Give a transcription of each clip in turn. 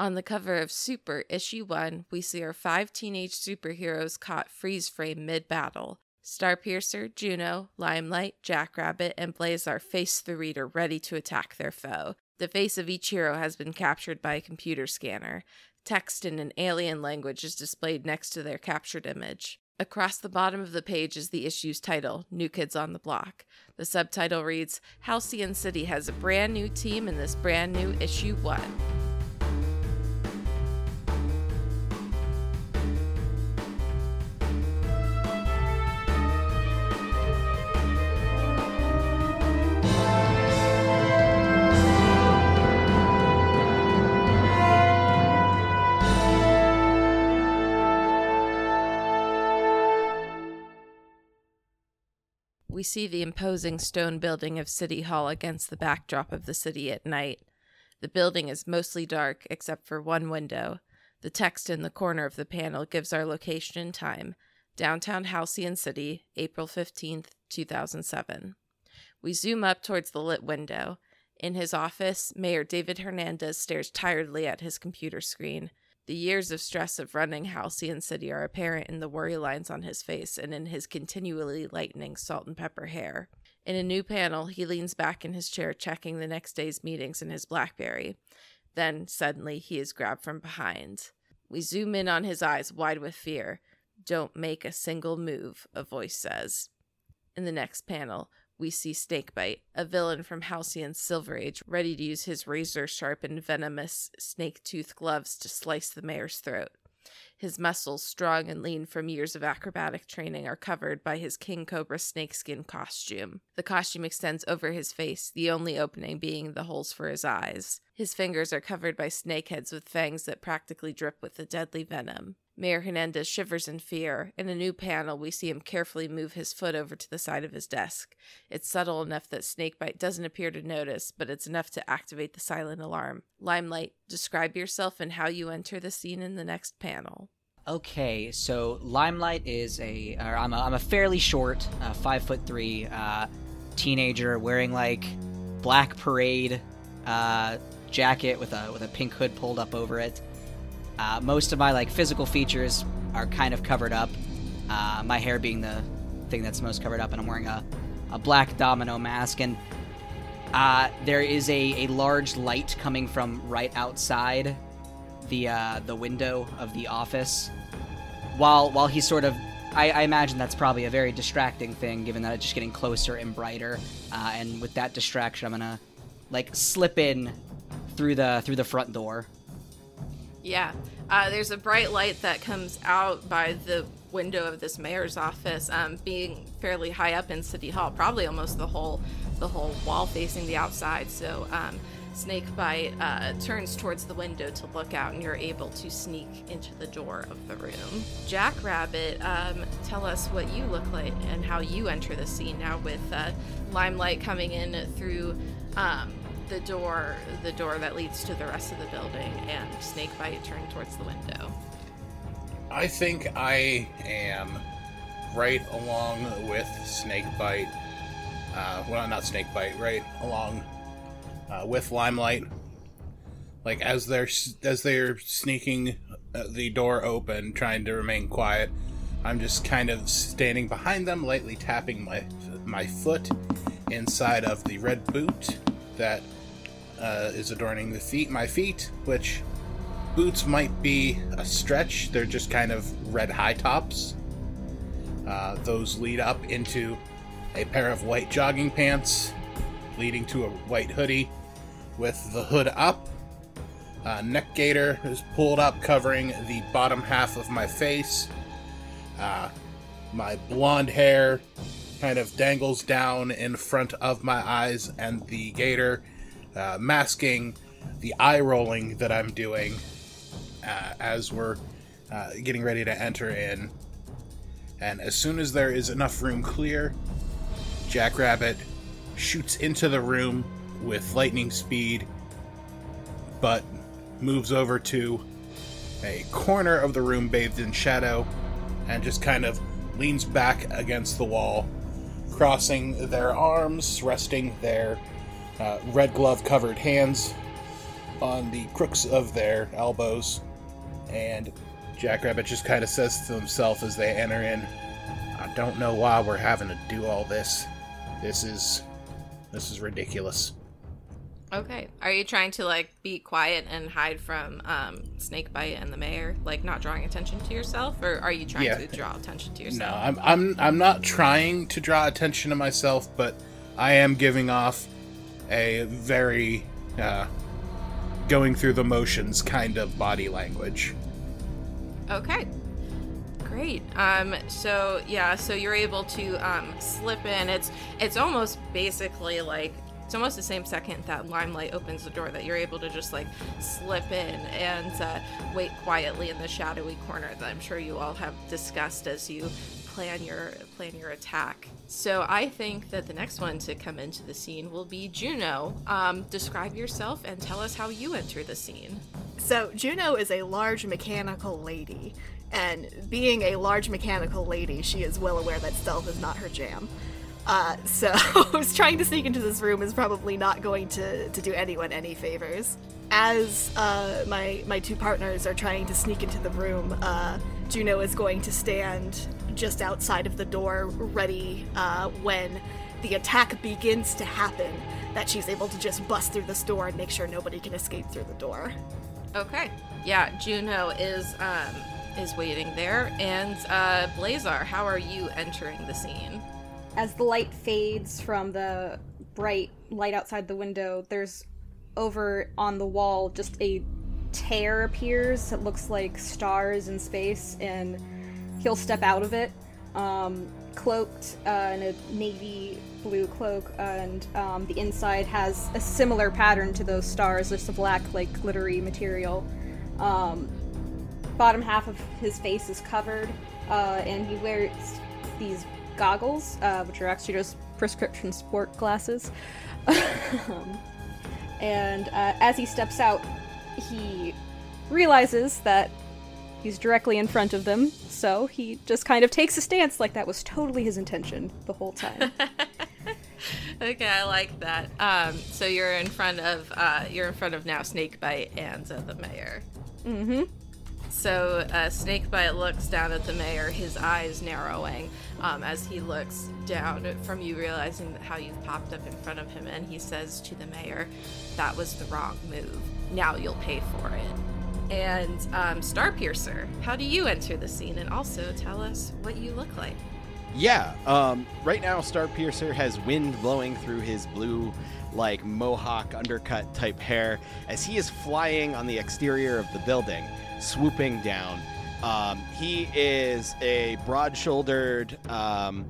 On the cover of Super Issue 1, we see our five teenage superheroes caught freeze frame mid battle. Starpiercer, Juno, Limelight, Jackrabbit, and Blazar face the reader ready to attack their foe. The face of each hero has been captured by a computer scanner. Text in an alien language is displayed next to their captured image. Across the bottom of the page is the issue's title, New Kids on the Block. The subtitle reads Halcyon City has a brand new team in this brand new issue 1. We see the imposing stone building of City Hall against the backdrop of the city at night. The building is mostly dark except for one window. The text in the corner of the panel gives our location and time downtown Halcyon City, April 15th, 2007. We zoom up towards the lit window. In his office, Mayor David Hernandez stares tiredly at his computer screen. The years of stress of running Halcyon City are apparent in the worry lines on his face and in his continually lightening salt and pepper hair. In a new panel, he leans back in his chair, checking the next day's meetings in his Blackberry. Then, suddenly, he is grabbed from behind. We zoom in on his eyes, wide with fear. Don't make a single move, a voice says. In the next panel, we see Snakebite, a villain from Halcyon's Silver Age, ready to use his razor sharpened, venomous snake tooth gloves to slice the mayor's throat. His muscles, strong and lean from years of acrobatic training, are covered by his king cobra snakeskin costume. The costume extends over his face, the only opening being the holes for his eyes. His fingers are covered by snakeheads with fangs that practically drip with the deadly venom. Mayor Hernandez shivers in fear. In a new panel, we see him carefully move his foot over to the side of his desk. It's subtle enough that Snakebite doesn't appear to notice, but it's enough to activate the silent alarm. Limelight, describe yourself and how you enter the scene in the next panel. Okay, so Limelight is a, I'm a, I'm a fairly short, uh, five foot three uh, teenager wearing like black parade uh, jacket with a with a pink hood pulled up over it. Uh, most of my like physical features are kind of covered up. Uh, my hair being the thing that's most covered up, and I'm wearing a, a black domino mask. And uh, there is a, a large light coming from right outside the uh, the window of the office. While while he's sort of, I, I, imagine that's probably a very distracting thing, given that it's just getting closer and brighter. Uh, and with that distraction, I'm gonna like slip in through the through the front door yeah. Uh, there's a bright light that comes out by the window of this mayor's office, um, being fairly high up in City Hall, probably almost the whole the whole wall facing the outside. So um, Snakebite uh, turns towards the window to look out, and you're able to sneak into the door of the room. Jackrabbit, um, tell us what you look like and how you enter the scene now with uh, limelight coming in through um, the door, the door that leads to the rest of the building, and Snakebite turned towards the window. I think I am right along with Snakebite. Uh, well, not Snakebite, right along uh, with Limelight. Like as they're as they're sneaking uh, the door open, trying to remain quiet. I'm just kind of standing behind them, lightly tapping my my foot inside of the red boot that uh, is adorning the feet, my feet, which boots might be a stretch. They're just kind of red high tops. Uh, those lead up into a pair of white jogging pants, leading to a white hoodie with the hood up. Uh, neck gaiter is pulled up, covering the bottom half of my face. Uh, my blonde hair kind of dangles down in front of my eyes, and the gaiter uh, masking the eye rolling that I'm doing uh, as we're uh, getting ready to enter in. And as soon as there is enough room clear, Jackrabbit shoots into the room with lightning speed, but moves over to a corner of the room bathed in shadow and just kind of leans back against the wall, crossing their arms, resting their uh, red glove covered hands on the crooks of their elbows, and Jackrabbit just kind of says to himself as they enter in, "I don't know why we're having to do all this. This is, this is ridiculous." Okay. Are you trying to like be quiet and hide from um, Snakebite and the mayor, like not drawing attention to yourself, or are you trying Yeah. to draw attention to yourself? No? I'm I'm I'm not trying to draw attention to myself, but I am giving off a very uh, going through the motions kind of body language. Okay. Great. Um so yeah, so you're able to um slip in. It's it's almost basically like it's almost the same second that limelight opens the door that you're able to just like slip in and uh, wait quietly in the shadowy corner that I'm sure you all have discussed as you plan your plan your attack. So I think that the next one to come into the scene will be Juno. Um, describe yourself and tell us how you enter the scene. So, Juno is a large mechanical lady, and being a large mechanical lady, she is well aware that stealth is not her jam. Uh, so, trying to sneak into this room is probably not going to, to do anyone any favors. As uh, my, my two partners are trying to sneak into the room, uh, Juno is going to stand just outside of the door, ready uh, when the attack begins to happen, that she's able to just bust through this door and make sure nobody can escape through the door. Okay. Yeah, Juno is um is waiting there, and uh, Blazar, how are you entering the scene? As the light fades from the bright light outside the window, there's over on the wall just a tear appears. It looks like stars in space, and he'll step out of it, um, cloaked uh, in a navy blue cloak, and um, the inside has a similar pattern to those stars. There's a black, like glittery material. Um, bottom half of his face is covered, uh, and he wears these goggles, uh, which are actually just prescription sport glasses. And uh, as he steps out, he realizes that he's directly in front of them, so he just kind of takes a stance like that was totally his intention the whole time. Okay, I like that. Um, so you're in front of uh, you're in front of now Snakebite and uh, the mayor. mm-hmm. So uh, Snakebite looks down at the mayor, his eyes narrowing um, as he looks down from you, realizing how you've popped up in front of him, and he says to the mayor, "That was the wrong move. Now you'll pay for it." And um, Starpiercer, how do you enter the scene? And also tell us what you look like. Yeah. Um, right now, Starpiercer has wind blowing through his blue, like mohawk undercut type hair as he is flying on the exterior of the building, swooping down. Um, he is a broad-shouldered um,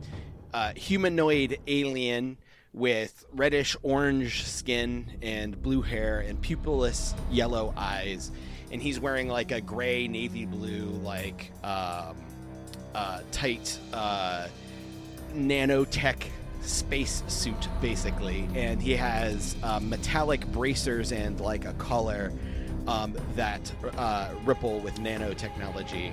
uh, humanoid alien with reddish orange skin and blue hair and pupilless yellow eyes, and he's wearing like a gray navy blue like. Um, uh, tight uh, nanotech space suit, basically, and he has uh, metallic bracers and like a collar um, that uh, ripple with nanotechnology.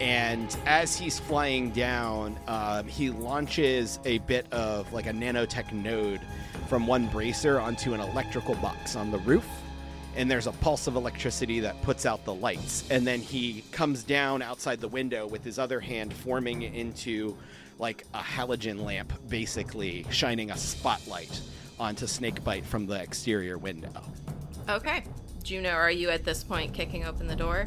And as he's flying down, um, he launches a bit of like a nanotech node from one bracer onto an electrical box on the roof and there's a pulse of electricity that puts out the lights. And then he comes down outside the window with his other hand forming into like a halogen lamp, basically shining a spotlight onto Snakebite from the exterior window. Okay. Juno, are you at this point kicking open the door?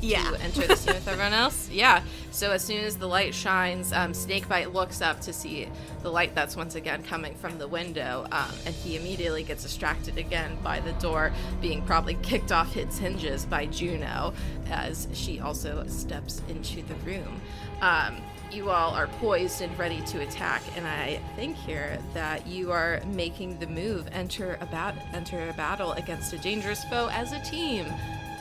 Yeah. To enter the scene with everyone else? Yeah. So as soon as the light shines, um, Snakebite looks up to see the light that's once again coming from the window, um, and he immediately gets distracted again by the door being probably kicked off its hinges by Juno as she also steps into the room. Um, you all are poised and ready to attack, and I think here that you are making the move enter a bat- enter a battle against a dangerous foe as a team.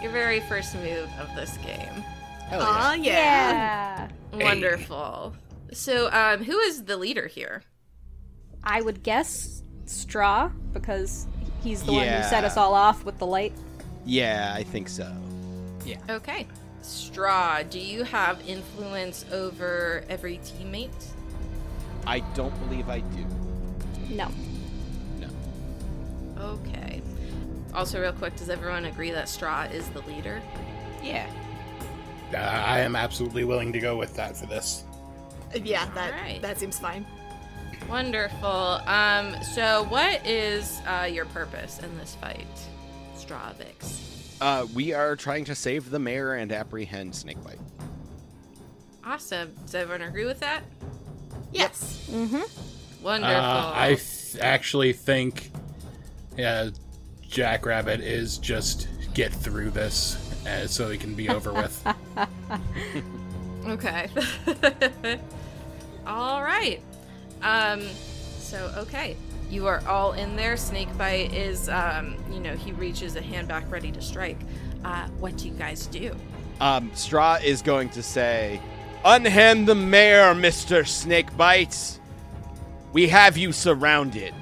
Your very first move of this game. Hell Aw, yeah. Yeah. Wonderful. So, um, who is the leader here? I would guess Straw, because he's the one who set us all off with the light. Yeah, I think so. Yeah. Okay. Straw, do you have influence over every teammate? I don't believe I do. No. No. Okay. Also, real quick, does everyone agree that Straw is the leader? Yeah. Uh, I am absolutely willing to go with that for this. Yeah, that Alright. that seems fine. Wonderful. Um, so what is uh, your purpose in this fight, Stravix? Uh, we are trying to save the mayor and apprehend Snakebite. Awesome. Does everyone agree with that? Yes. Wonderful. Uh, I th- actually think, yeah, Jackrabbit is just get through this uh, so it can be over with. Okay. all right. Um, so okay, you are all in there. Snakebite is, um, you know, he reaches a hand back, ready to strike. Uh, what do you guys do? Um, Straw is going to say, Unhand the mayor, Mr. Snakebite. We have you surrounded.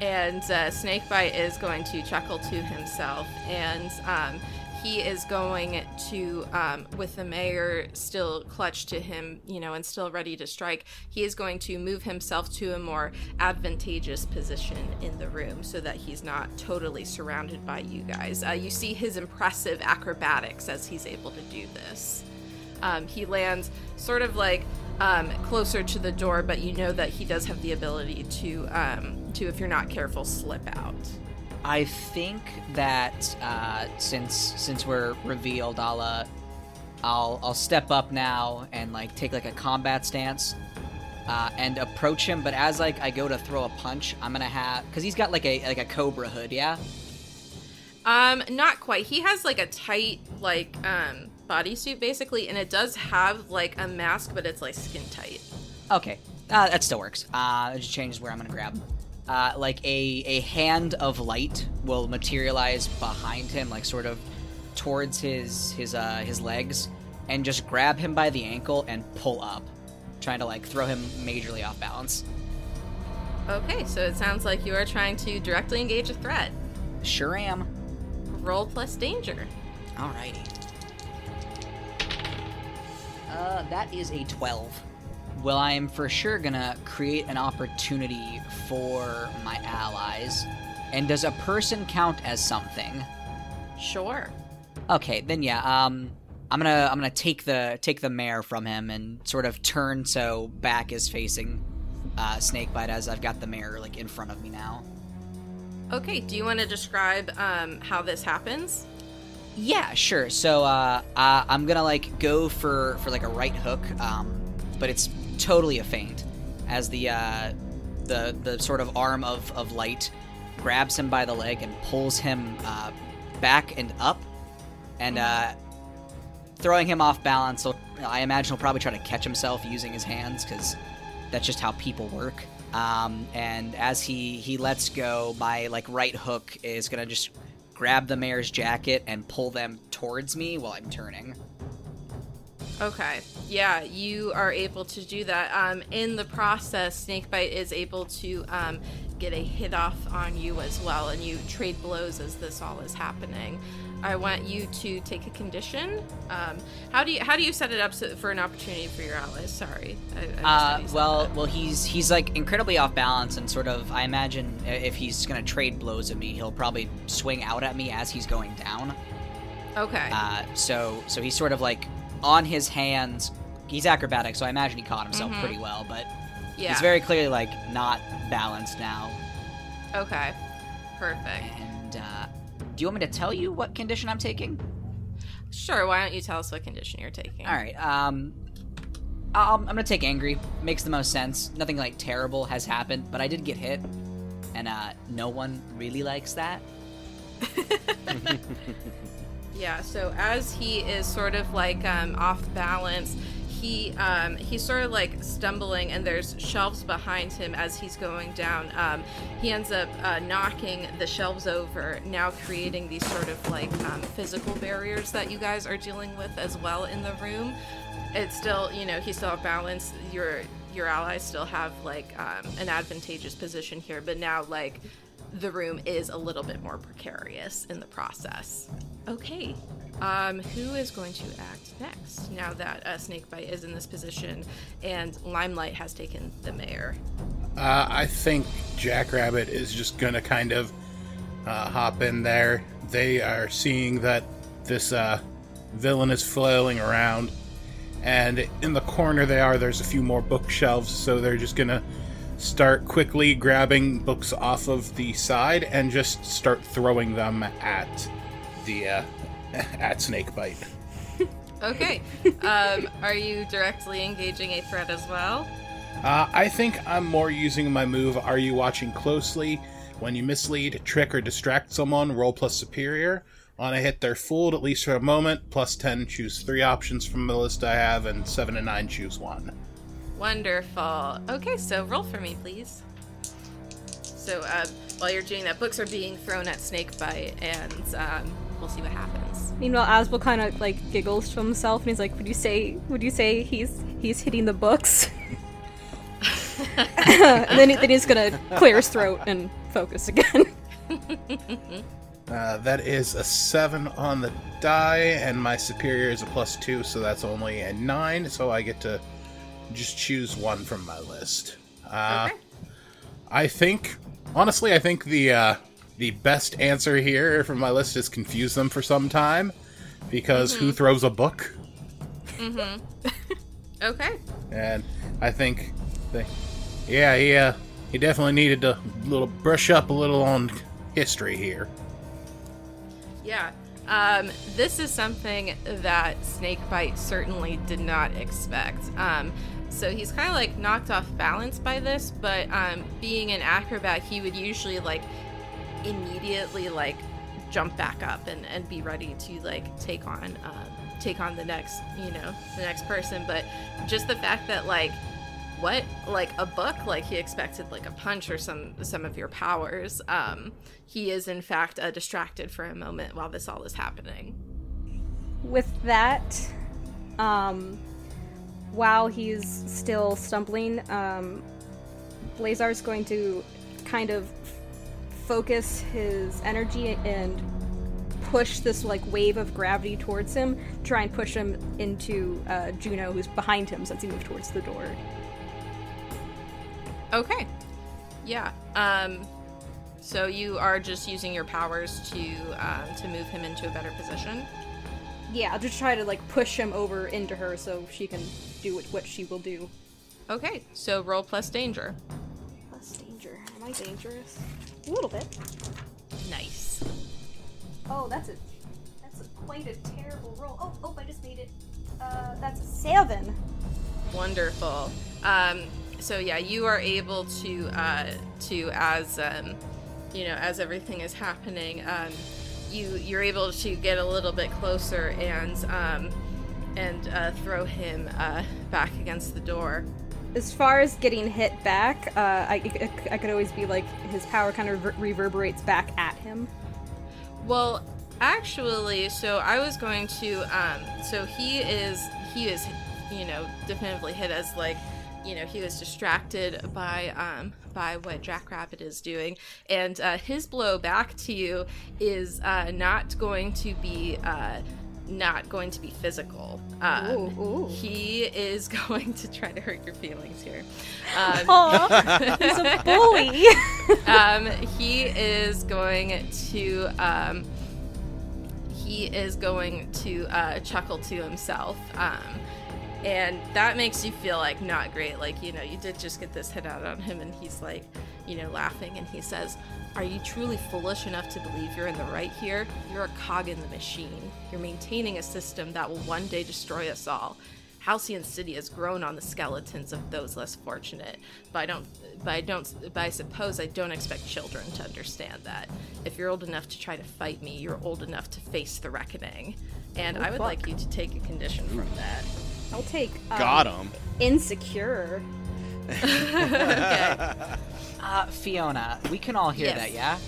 And uh, Snakebite is going to chuckle to himself, and um, he is going to, um, with the mayor still clutched to him, you know, and still ready to strike, he is going to move himself to a more advantageous position in the room so that he's not totally surrounded by you guys. Uh, you see his impressive acrobatics as he's able to do this. Um, he lands sort of like um, closer to the door, but you know that he does have the ability to, um, to if you're not careful, slip out. I think that uh, since since we're revealed, I'll uh, I'll I'll step up now and like take like a combat stance uh, and approach him. But as like I go to throw a punch, I'm gonna have because he's got like a like a cobra hood, yeah. Um, not quite. He has like a tight like um bodysuit basically, and it does have like a mask, but it's like skin tight. Okay, uh, that still works. Uh, it just changes where I'm gonna grab. Uh, like a a hand of light will materialize behind him, like sort of towards his his uh his legs, and just grab him by the ankle and pull up, trying to like throw him majorly off balance. Okay, so it sounds like you are trying to directly engage a threat. Sure am. Roll plus danger. Alrighty. Uh, that is a 12. Well, I am for sure gonna create an opportunity for my allies. And does a person count as something? Sure. Okay, then yeah, um I'm gonna I'm gonna take the take the mayor from him and sort of turn so back is facing uh Snakebite as I've got the mayor like in front of me now. Okay, do you want to describe um how this happens? Yeah, sure. So uh, uh, I'm gonna like go for for like a right hook, um, but it's totally a feint, as the uh, the the sort of arm of of light grabs him by the leg and pulls him uh, back and up, and uh, throwing him off balance. I imagine he'll probably try to catch himself using his hands because that's just how people work. Um, and as he he lets go, my like right hook is gonna just grab the mayor's jacket and pull them towards me while I'm turning. Okay. Yeah, you are able to do that. Um, in the process, Snakebite is able to um, get a hit off on you as well, and you trade blows as this all is happening. I want you to take a condition. Um, how do you how do you set it up so, for an opportunity for your allies? Sorry. I, I Uh, well, that. well, he's he's like incredibly off balance and sort of. I imagine if he's gonna trade blows at me, he'll probably swing out at me as he's going down. okay. Uh, so so he's sort of like on his hands. He's acrobatic, so I imagine he caught himself Mhm. pretty well, but yeah. he's very clearly like not balanced now. okay. Perfect. And uh, do you want me to tell you what condition I'm taking? Sure. Why don't you tell us what condition you're taking? All right. Um, I'll, I'm gonna take angry. Makes the most sense. Nothing like terrible has happened, but I did get hit, and uh, no one really likes that. Yeah, so as he is sort of like um, off balance, he um, he's sort of like stumbling, and there's shelves behind him as he's going down. Um, he ends up uh, knocking the shelves over, now creating these sort of like um, physical barriers that you guys are dealing with as well in the room. It's still, you know, he's still off balance. Your your allies still have like um, an advantageous position here, but now like the room is a little bit more precarious in the process. Okay. Um, who is going to act next now that uh, Snakebite is in this position and Limelight has taken the mayor? Uh, I think Jackrabbit is just gonna kind of uh, hop in there, they are seeing that this uh, villain is flailing around, and in the corner they are, there's a few more bookshelves, so they're just gonna start quickly grabbing books off of the side and just start throwing them at the uh, at Snakebite. Okay. um, are you directly engaging a threat as well? Uh, I think I'm more using my move. Are you watching closely? When you mislead, trick, or distract someone, roll plus superior. On a hit, they're fooled at least for a moment. Plus 10, choose three options from the list I have, and 7 and 9, choose one. Wonderful. Okay, so roll for me, please. So uh, while you're doing that, books are being thrown at Snakebite, and um, we'll see what happens. Meanwhile, Asbel kind of like giggles to himself, and he's like, "Would you say? Would you say he's he's hitting the books?" and then, then he's gonna clear his throat and focus again. Uh, that is a 7 on the die, and my superior is a plus 2, so that's only a 9, so I get to just choose one from my list. Uh, Okay. I think, honestly, I think the uh, the best answer here from my list is confuse them for some time, because who throws a book? Okay. And I think, the, yeah, he uh, he definitely needed to little brush up a little on history here. Yeah. Um, this is something that Snakebite certainly did not expect. Um, so he's kind of like knocked off balance by this, but um, being an acrobat, he would usually like immediately like jump back up and, and be ready to like take on um, take on the next you know the next person. But just the fact that like what like a book like he expected like a punch or some some of your powers um he is in fact uh, distracted for a moment while this all is happening With that, um, while he's still stumbling, um, Blazar's going to kind of focus his energy and push this like wave of gravity towards him, try and push him into uh, Juno, who's behind him since he moved towards the door. okay yeah um so you are just using your powers to um, to move him into a better position Yeah, I'll just try to like push him over into her so she can do what, what she will do. okay so roll plus danger Plus danger. Am I dangerous? A little bit. nice Oh, that's a that's a, quite a terrible roll. Oh, oh, I just made it. Uh, that's a seven. Wonderful. Um, so yeah, you are able to uh, to as um, you know as everything is happening, um, you you're able to get a little bit closer and um, and uh, throw him uh, back against the door. As far as getting hit back, uh, I, I, I could always be like his power kind of rever- reverberates back at him. Well, actually, so I was going to. Um, so he is he is you know definitively hit as like you know he was distracted by um by what Jackrabbit is doing, and uh, his blow back to you is uh, not going to be. Uh, not going to be physical. Um, Ooh, ooh. He is going to try to hurt your feelings here. Um, Aw, he's a bully. um, he is going to um, he is going to uh, chuckle to himself um, and that makes you feel like not great like you know you did just get this hit out on him and he's like you know laughing and he says are you truly foolish enough to believe you're in the right here you're a cog in the machine you're maintaining a system that will one day destroy us all Halcyon City has grown on the skeletons of those less fortunate, but I don't, but I don't, but I suppose I don't expect children to understand that. If you're old enough to try to fight me, you're old enough to face the reckoning. And I would like you to take a condition from that. I'll take um, Got him. insecure. Okay. Uh, Fiona, we can all hear Yes. that, yeah?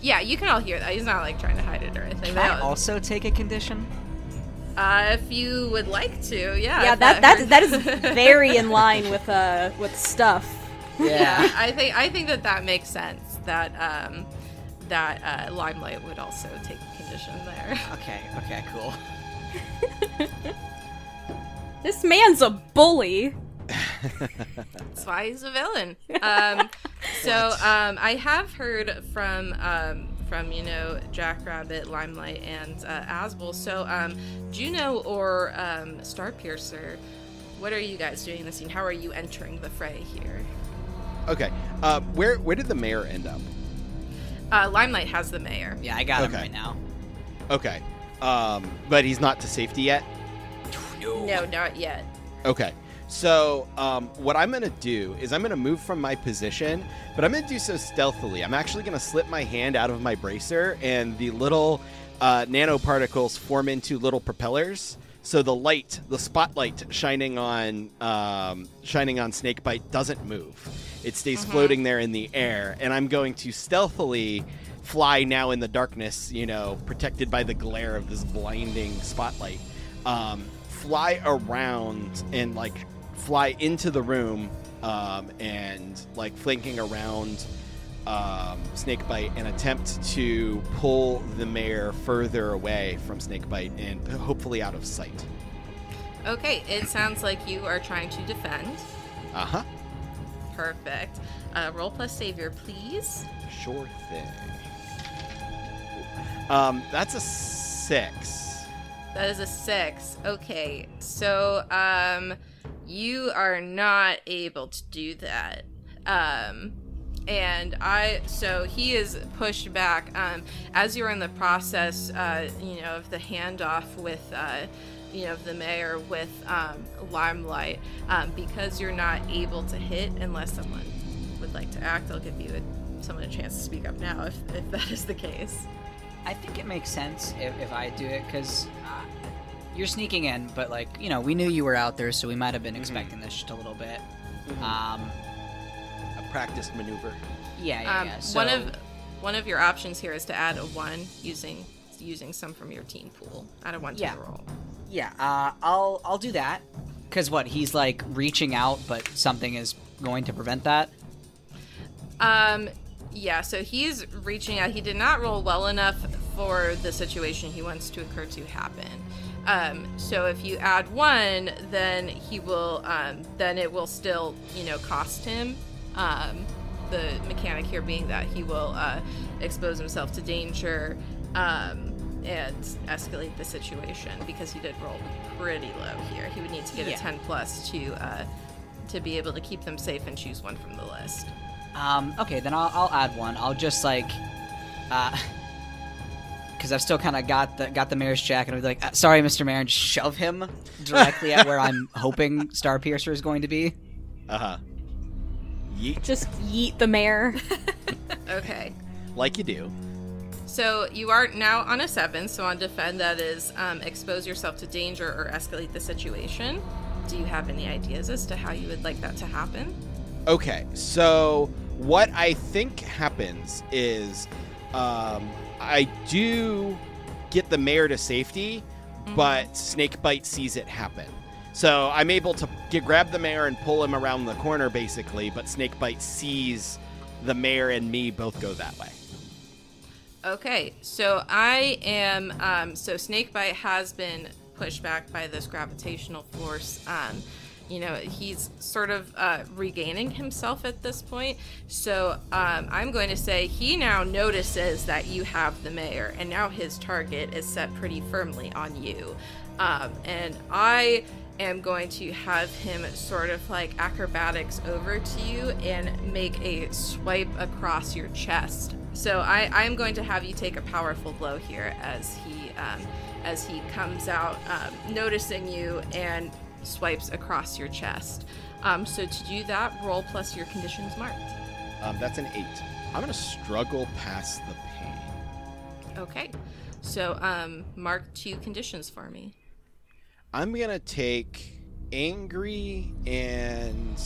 Yeah, you can all hear that. He's not like trying to hide it or anything. Can I That- also take a condition? uh, if you would like to, yeah. Yeah, that that that is very in line with uh with stuff. yeah, I think I think that that makes sense. That um, that uh, limelight would also take a condition there. Okay, okay, cool. This man's a bully. That's why he's a villain. Um, so um, I have heard from um, from you know Jackrabbit, Limelight, and uh, Asbel. So, um, Juno or um, Starpiercer, what are you guys doing in the scene? How are you entering the fray here? Okay. Uh, where where did the mayor end up? Uh, Limelight has the mayor. Yeah, I got him Okay. right now. Okay. Um, but he's not to safety yet. No, No, not yet. Okay. So, um, what I'm going to do is I'm going to move from my position, but I'm going to do so stealthily. I'm actually going to slip my hand out of my bracer, and the little uh, nanoparticles form into little propellers. So the light, the spotlight shining on um, shining on Snakebite doesn't move. It stays floating there in the air, and I'm going to stealthily fly now in the darkness. You know, protected by the glare of this blinding spotlight. Um, fly around and like fly into the room um, and like flanking around um, Snakebite and attempt to pull the mayor further away from Snakebite and hopefully out of sight. Okay, it sounds like you are trying to defend. Uh huh. Perfect. Uh, roll plus savior, please. Sure thing. Um, that's a six. That is a six. Okay, so um, you are not able to do that. Um, and I, so he is pushed back. Um, as you're in the process, uh, you know, of the handoff with, uh, you know, the mayor with um, limelight, um, because you're not able to hit unless someone would like to act. I'll give you a, someone a chance to speak up now if, if that is the case. I think it makes sense if, if I do it because uh, you're sneaking in, but like you know, we knew you were out there, so we might have been expecting this just a little bit. Um, A practiced maneuver. yeah, yeah, Um, yeah. So, One of one of your options here is to add a one using using some from your team pool. Add a one to Yeah. the roll. yeah, uh, I'll I'll do that because what he's like reaching out, but something is going to prevent that. Um, yeah. So he's reaching out. He did not roll well enough for the situation he wants to occur to happen. Um, so if you add one, then he will. Um, then it will still, you know, cost him. Um, the mechanic here being that he will uh, expose himself to danger um, and escalate the situation because he did roll pretty low here. He would need to get Yeah. a 10 plus to uh, to be able to keep them safe and choose one from the list. Um, okay, then I'll, I'll add one. I'll just like, uh, because I've still kind of got the got the mayor's jacket. And I'll be like, uh, sorry, Mr. Mayor, and just shove him directly at where I'm hoping Starpiercer is going to be. Uh huh. Yeet, Just yeet the mayor. Okay. like you do. So you are now on a seven. So on defend, that is um, expose yourself to danger or escalate the situation. Do you have any ideas as to how you would like that to happen? Okay, so what I think happens is um, I do get the mayor to safety, but Snakebite sees it happen. So I'm able to get, grab the mayor and pull him around the corner, basically, but Snakebite sees the mayor and me both go that way. Okay, so I am. Um, so Snakebite has been pushed back by this gravitational force. Um, you know, he's sort of uh, regaining himself at this point. So um, I'm going to say he now notices that you have the mayor, and now his target is set pretty firmly on you. Um, and I am going to have him sort of like acrobatics over to you and make a swipe across your chest. So I, I'm going to have you take a powerful blow here as he um, as he comes out, um, noticing you and swipes across your chest. Um, so to do that, roll plus your conditions marked. Um, that's an eight. I'm gonna struggle past the pain. Okay. So um, mark two conditions for me. I'm gonna take angry and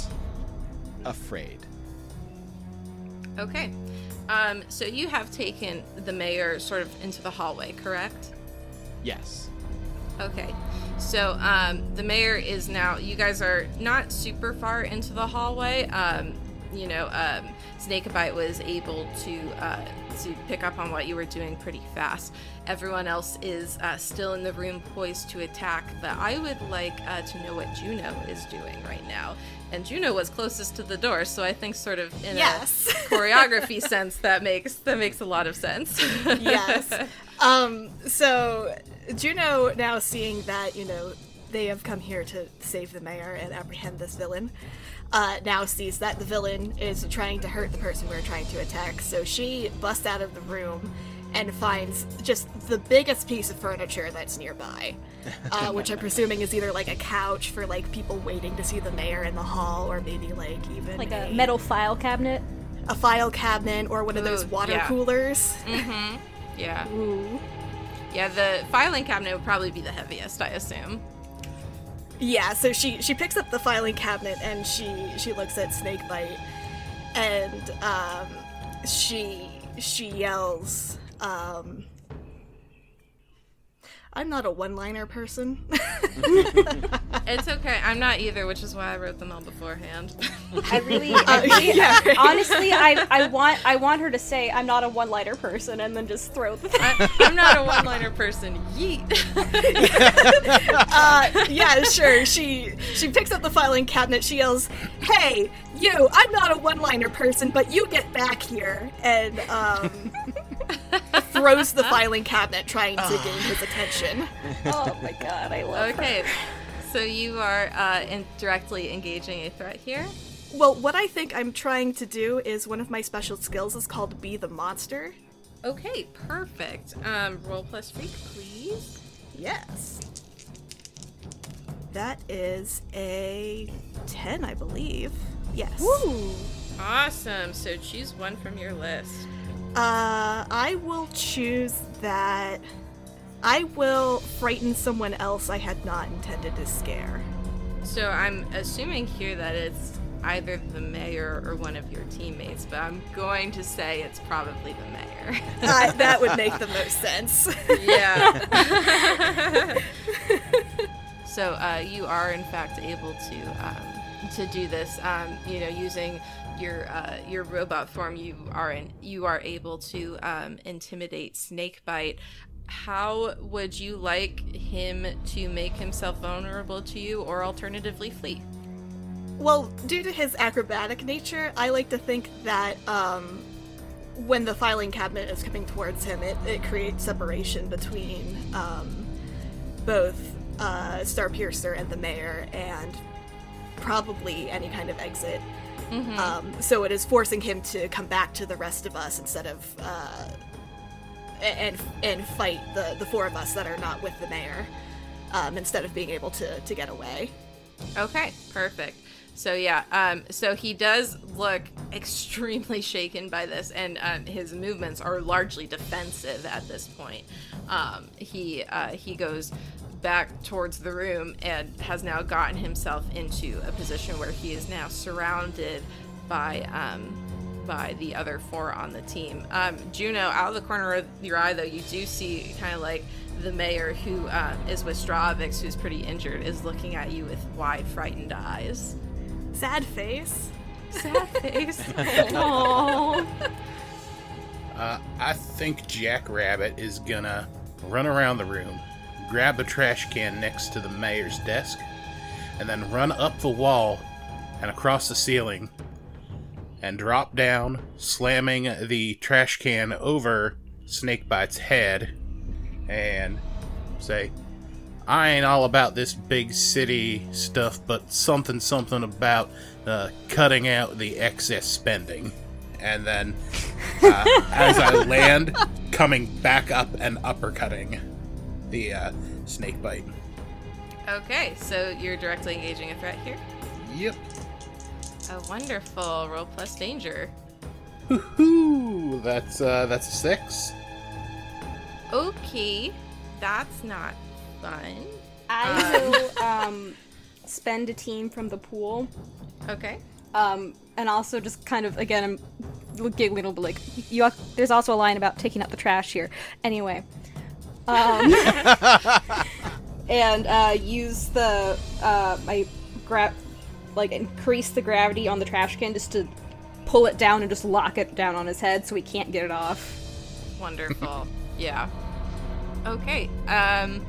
afraid. Okay. Um, so you have taken the mayor sort of into the hallway, correct? Yes. Okay. So um, the mayor is now. You guys are not super far into the hallway. Um, you know, um, Snakebite was able to uh, to pick up on what you were doing pretty fast. Everyone else is uh, still in the room, poised to attack. But I would like uh, to know what Juno is doing right now. And Juno was closest to the door, so I think, sort of in Yes. a choreography sense, that makes that makes a lot of sense. yes. Um, so Juno now seeing that, you know, they have come here to save the mayor and apprehend this villain, uh, now sees that the villain is trying to hurt the person we're trying to attack. So she busts out of the room and finds just the biggest piece of furniture that's nearby. Uh, which I'm presuming is either like a couch for like people waiting to see the mayor in the hall, or maybe like even Like a metal file cabinet. a file cabinet or one of those water yeah. coolers. yeah, Ooh. Yeah. The filing cabinet would probably be the heaviest, I assume. Yeah, so she she picks up the filing cabinet and she she looks at Snakebite and um she she yells um I'm not a one-liner person. It's okay. I'm not either, which is why I wrote them all beforehand. I really, I really yeah, right. honestly, I, I want, I want her to say I'm not a one-liner person, and then just throw the thing. I, I'm not a one-liner person. Yeet. uh yeah, sure. She she picks up the filing cabinet. She yells, "Hey, you! I'm not a one-liner person, but you get back here!" And um throws the filing cabinet trying to gain his attention. oh my god, I love her. okay, so you are uh, in directly engaging a threat here. Well, what I think I'm trying to do is one of my special skills is called Be the Monster. Okay, perfect. Um, roll plus freak, please. Yes. That is a 10, I believe. Yes. Ooh. Awesome. So choose one from your list. Uh, I will choose that. I will frighten someone else I had not intended to scare. So I'm assuming here that it's either the mayor or one of your teammates, but I'm going to say it's probably the mayor. Uh, that would make the most sense. yeah. so uh, you are in fact able to um, to do this. Um, you know, using your uh, your robot form, you are in, you are able to um, intimidate Snakebite. How would you like him to make himself vulnerable to you, or alternatively flee? Well, due to his acrobatic nature, I like to think that um, when the filing cabinet is coming towards him, it, it creates separation between um, both uh, Starpiercer and the mayor, and probably any kind of exit. Um, so it is forcing him to come back to the rest of us instead of uh, and and fight the the four of us that are not with the mayor, um, instead of being able to to get away. Okay, perfect. So yeah, um, so he does look extremely shaken by this, and um, his movements are largely defensive at this point. Um, he uh, he goes back towards the room and has now gotten himself into a position where he is now surrounded by um, by the other four on the team. Um, Juno, out of the corner of your eye, though, you do see kind of like the mayor who um, is with Stravix, who's pretty injured, is looking at you with wide, frightened eyes. Sad face. Sad face. Aww. Uh, I think Jackrabbit is gonna run around the room, grab the trash can next to the mayor's desk, and then run up the wall and across the ceiling and drop down, slamming the trash can over Snakebite's head and say, I ain't all about this big city stuff, but something something about uh, cutting out the excess spending. And then, uh, as I land, coming back up and uppercutting the uh, Snakebite. okay, so you're directly engaging a threat here. Yep. A wonderful. Roll plus danger. Woohoo! That's uh, that's a six. Okay, that's not fun. I will um, spend a team from the pool, Okay. um, and also just kind of again, I'm giggling a little bit like you. There's also a line about taking out the trash here. Anyway, um, and uh, use the uh, my grab, like increase the gravity on the trash can just to pull it down and just lock it down on his head so he can't get it off. Wonderful. yeah. Okay. Um,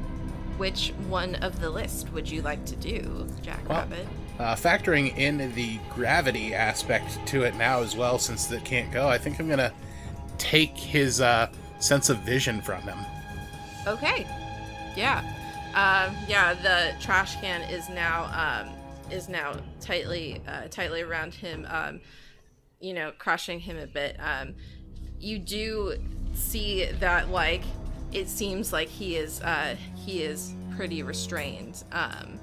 which one of the list would you like to do, Jackrabbit? Uh, factoring in the gravity aspect to it now as well, since it can't go, I think I'm gonna take his uh, sense of vision from him. Okay. Yeah. Um, yeah. The trash can is now um, is now tightly uh, tightly around him. Um, you know, crushing him a bit. Um, you do see that like it seems like he is uh, he is pretty restrained. Um,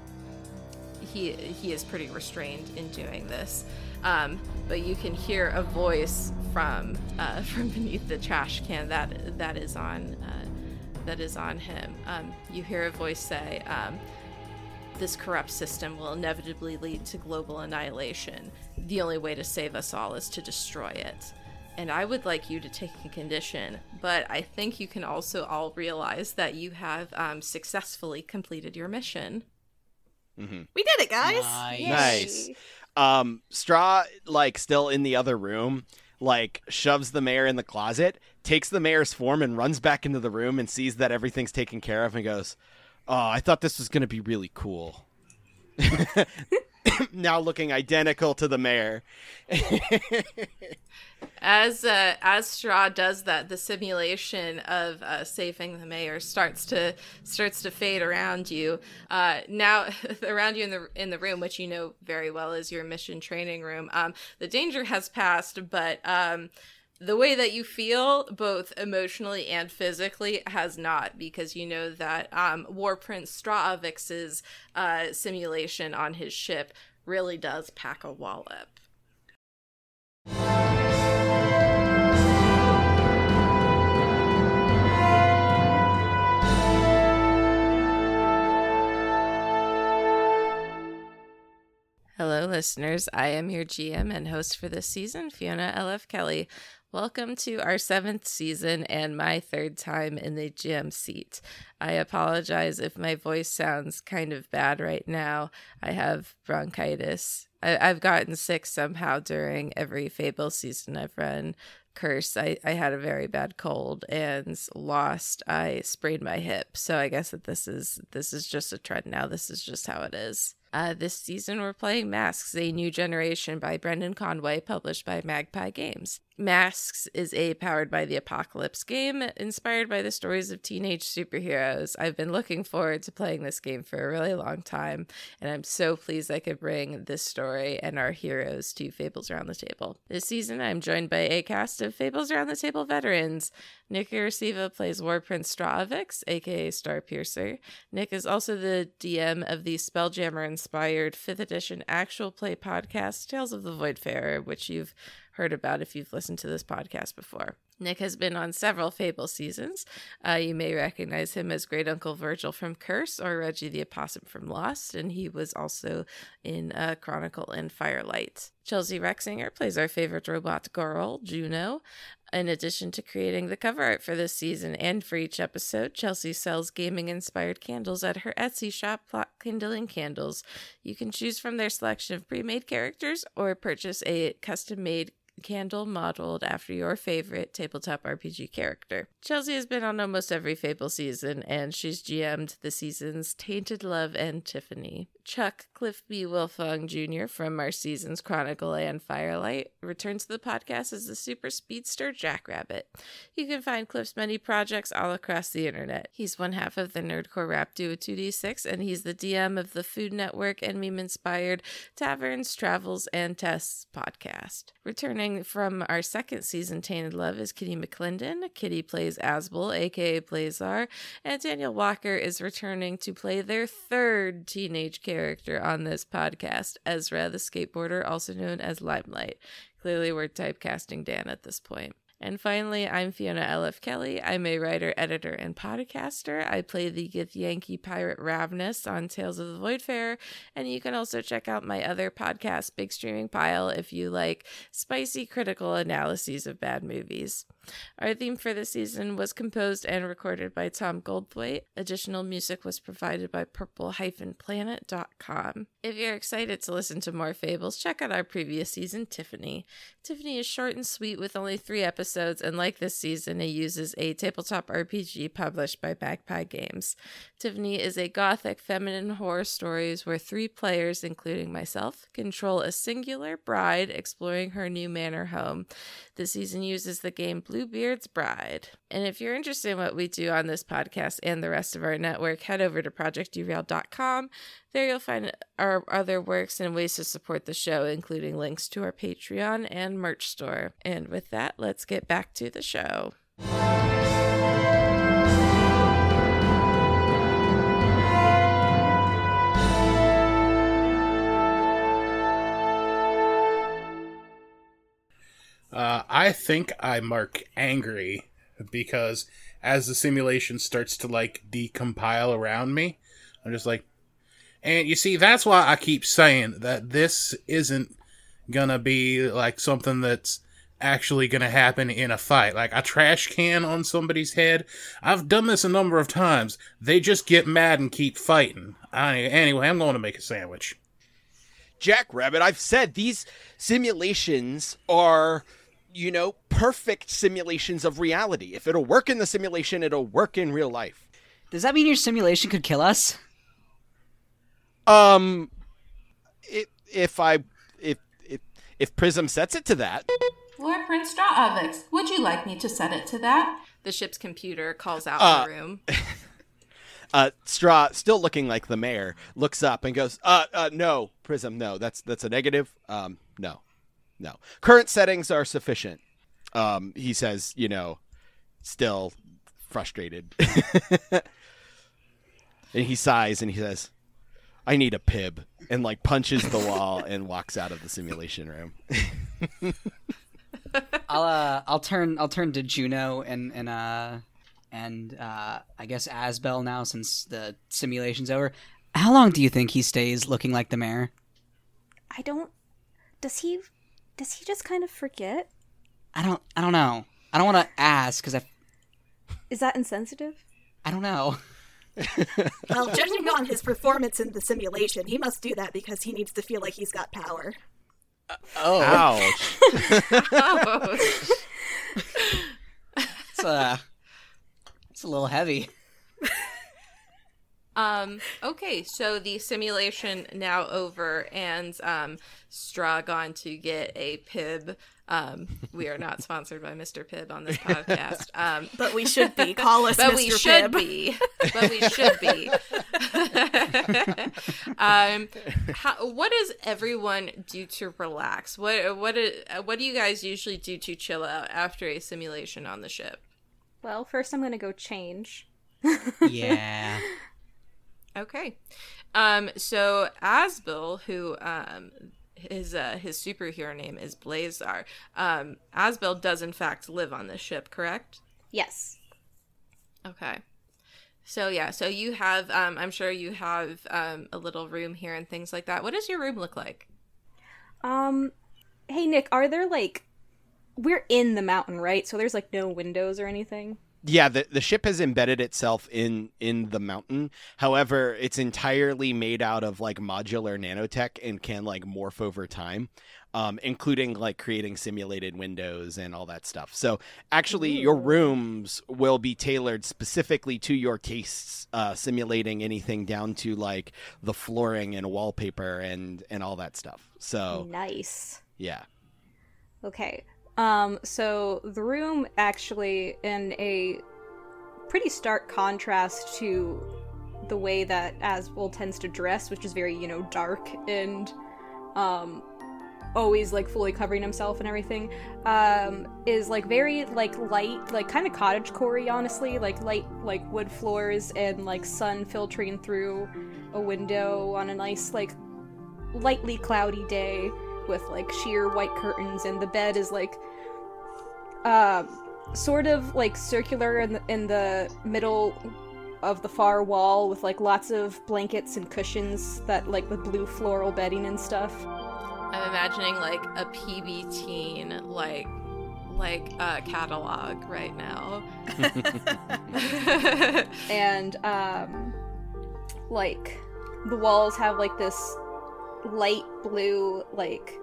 he he is pretty restrained in doing this. Um, but you can hear a voice from uh, from beneath the trash can that that is on uh, that is on him. Um, you hear a voice say, um, "This corrupt system will inevitably lead to global annihilation. The only way to save us all is to destroy it." And I would like you to take a condition, but I think you can also all realize that you have um, successfully completed your mission. Mm-hmm. We did it, guys. Nice. Nice. Um, Straw, like, still in the other room, like, shoves the mayor in the closet, takes the mayor's form, and runs back into the room and sees that everything's taken care of and goes, Oh, I thought this was going to be really cool. now looking identical to the mayor. As uh, as Straw does that, the simulation of uh, saving the mayor starts to starts to fade around you. Uh, now, around you in the in the room, which you know very well is your mission training room. Um, the danger has passed, but um, the way that you feel, both emotionally and physically, has not, because you know that um, War Prince Stravix's uh, simulation on his ship really does pack a wallop. Hello, listeners. I am your GM and host for this season, Fiona L.F. Kelly. Welcome to our seventh season and my third time in the GM seat. I apologize if my voice sounds kind of bad right now. I have bronchitis. I- I've gotten sick somehow during every Fable season I've run. Curse, I, I had a very bad cold and lost. I sprained my hip. So I guess that this is this is just a trend now. This is just how it is. Uh, this season, we're playing Masks, a new generation by Brendan Conway, published by Magpie Games. Masks is a powered by the apocalypse game inspired by the stories of teenage superheroes. I've been looking forward to playing this game for a really long time, and I'm so pleased I could bring this story and our heroes to Fables Around the Table. This season, I'm joined by a cast of Fables Around the Table veterans. Nick Irasiva plays War Prince Stravix, aka Starpiercer. Nick is also the DM of the Spelljammer inspired 5th edition actual play podcast, Tales of the Voidfarer, which you've heard about if you've listened to this podcast before. Nick has been on several Fable seasons. Uh, you may recognize him as Great Uncle Virgil from Curse or Reggie the Opossum from Lost, and he was also in uh, Chronicle and Firelight. Chelsea Rexinger plays our favorite robot girl, Juno. In addition to creating the cover art for this season and for each episode, Chelsea sells gaming inspired candles at her Etsy shop, Plot Kindling Candles. You can choose from their selection of pre made characters or purchase a custom made candle modeled after your favorite tabletop RPG character. Chelsea has been on almost every Fable season, and she's GM'd the seasons Tainted Love and Tiffany. Chuck Cliff B. Wilfong Jr. from our seasons Chronicle and Firelight returns to the podcast as the super speedster Jackrabbit. You can find Cliff's many projects all across the internet. He's one half of the Nerdcore Rap Duo 2D6, and he's the DM of the Food Network and meme inspired Taverns, Travels, and Tests podcast. Returning from our second season, Tainted Love, is Kitty McClendon. Kitty plays Asbel, aka Blazar, and Daniel Walker is returning to play their third teenage character on this podcast, Ezra the skateboarder, also known as Limelight. Clearly, we're typecasting Dan at this point. And finally, I'm Fiona L.F. Kelly. I'm a writer, editor, and podcaster. I play the Githyanki pirate Ravnus on Tales of the Voidfarer, and you can also check out my other podcast, Big Streaming Pile, if you like spicy critical analyses of bad movies. Our theme for this season was composed and recorded by Tom Goldthwait. Additional music was provided by purple-planet.com. If you're excited to listen to more fables, check out our previous season, Tiffany. Tiffany is short and sweet with only three episodes, and like this season, it uses a tabletop RPG published by Magpie Games. Tiffany is a gothic feminine horror stories where three players, including myself, control a singular bride exploring her new manor home. The season uses the game Bluebeard's Bride. And if you're interested in what we do on this podcast and the rest of our network, head over to projectderail.com. There you'll find our other works and ways to support the show, including links to our Patreon and merch store. And with that, let's get back to the show. Uh, I think I mark angry because as the simulation starts to like decompile around me, I'm just like, and you see, that's why I keep saying that this isn't gonna be like something that's actually gonna happen in a fight. Like a trash can on somebody's head. I've done this a number of times. They just get mad and keep fighting. I, anyway, I'm going to make a sandwich. Jackrabbit, I've said these simulations are, you know, perfect simulations of reality. If it'll work in the simulation, it'll work in real life. Does that mean your simulation could kill us? Um, if if I if if if Prism sets it to that, Lord Prince Strawovix, would you like me to set it to that? The ship's computer calls out Uh, the room. uh, Straw, still looking like the mayor, looks up and goes, "Uh, uh, no, Prism, no, that's that's a negative. Um, no, no. Current settings are sufficient." Um, he says, you know, still frustrated, and he sighs and he says, "I need a Pibb," and like punches the wall and walks out of the simulation room. I'll uh, I'll turn I'll turn to Juno and and uh and uh I guess Asbel now since the simulation's over. How long do you think he stays looking like the mayor? I don't. Does he? Does he just kind of forget? I don't I don't know. I don't want to ask because I Is that insensitive? I don't know. Well, judging on his performance in the simulation, he must do that because he needs to feel like he's got power. Oh, Ouch! Oh, it's uh, it's a little heavy. Um, okay, so the simulation now over, and um, Straw gone to get a Pibb. Um, we are not sponsored by Mr. Pibb on this podcast. Um, But we should be. Call us but Mr. we should Pibb. be. But we should be. um, how, what does everyone do to relax? What what what do you guys usually do to chill out after a simulation on the ship? Well, first I'm gonna go change. Yeah. Okay. Um, so Asbel, who um his uh his superhero name is Blazar. Um, Asbel does in fact live on this ship, correct? Yes. Okay. So yeah, so you have um I'm sure you have um a little room here and things like that. What does your room look like? Um, hey Nick, are there like we're in the mountain, right? So there's like no windows or anything. Yeah, the the ship has embedded itself in in the mountain. However, it's entirely made out of like modular nanotech and can like morph over time, um, including like creating simulated windows and all that stuff. So actually, your rooms will be tailored specifically to your tastes, uh, simulating anything down to like the flooring and wallpaper and and all that stuff. So Nice. yeah. Okay. Um, so the room actually in a pretty stark contrast to the way that Asbel tends to dress, which is very, you know, dark and um always like fully covering himself and everything um is like very like light like kind of cottage core honestly like light like wood floors and like sun filtering through a window on a nice like lightly cloudy day with like sheer white curtains and the bed is like uh sort of like circular in the, in the middle of the far wall with like lots of blankets and cushions that like with blue floral bedding and stuff I'm imagining like a PB teen like like a catalog right now. and um like the walls have like this light blue like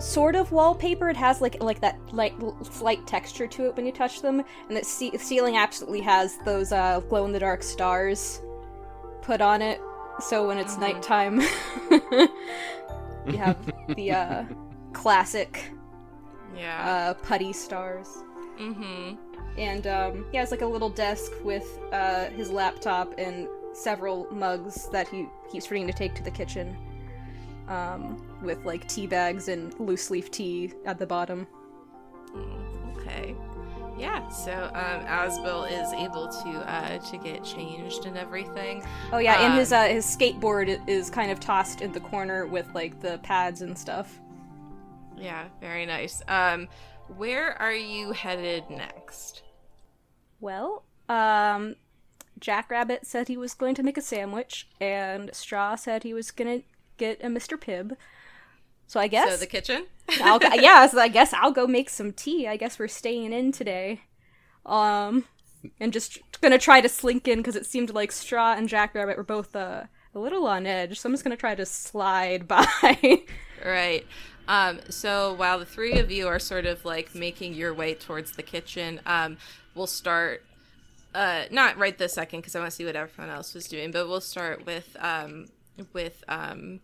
sort of wallpaper it has like like that like slight texture to it when you touch them and the ce- ceiling absolutely has those uh glow in the dark stars put on it so when it's Mhm. nighttime you have the uh classic yeah. uh putty stars mm-hmm. and um, he has like a little desk with uh, his laptop and several mugs that he keeps forgetting to take to the kitchen um, with like tea bags and loose leaf tea at the bottom Mm, Okay. Yeah, so um, Asbel is able to uh, to get changed and everything. oh yeah and his Um, uh, his skateboard is kind of tossed in the corner with like the pads and stuff Yeah, very nice. Um, where are you headed next? well um, jackrabbit said he was going to make a sandwich and straw said he was gonna get a mr pibb so i guess So the kitchen. I'll yeah, so I guess I'll go make some tea. I guess we're staying in today. Um, and just gonna try to slink in because it seemed like Straw and Jackrabbit were both uh, a little on edge. So I'm just gonna try to slide by. Right. Um, so while the three of you are sort of like making your way towards the kitchen, um, we'll start. Uh, not right this second because I want to see what everyone else was doing, but we'll start with um, with um,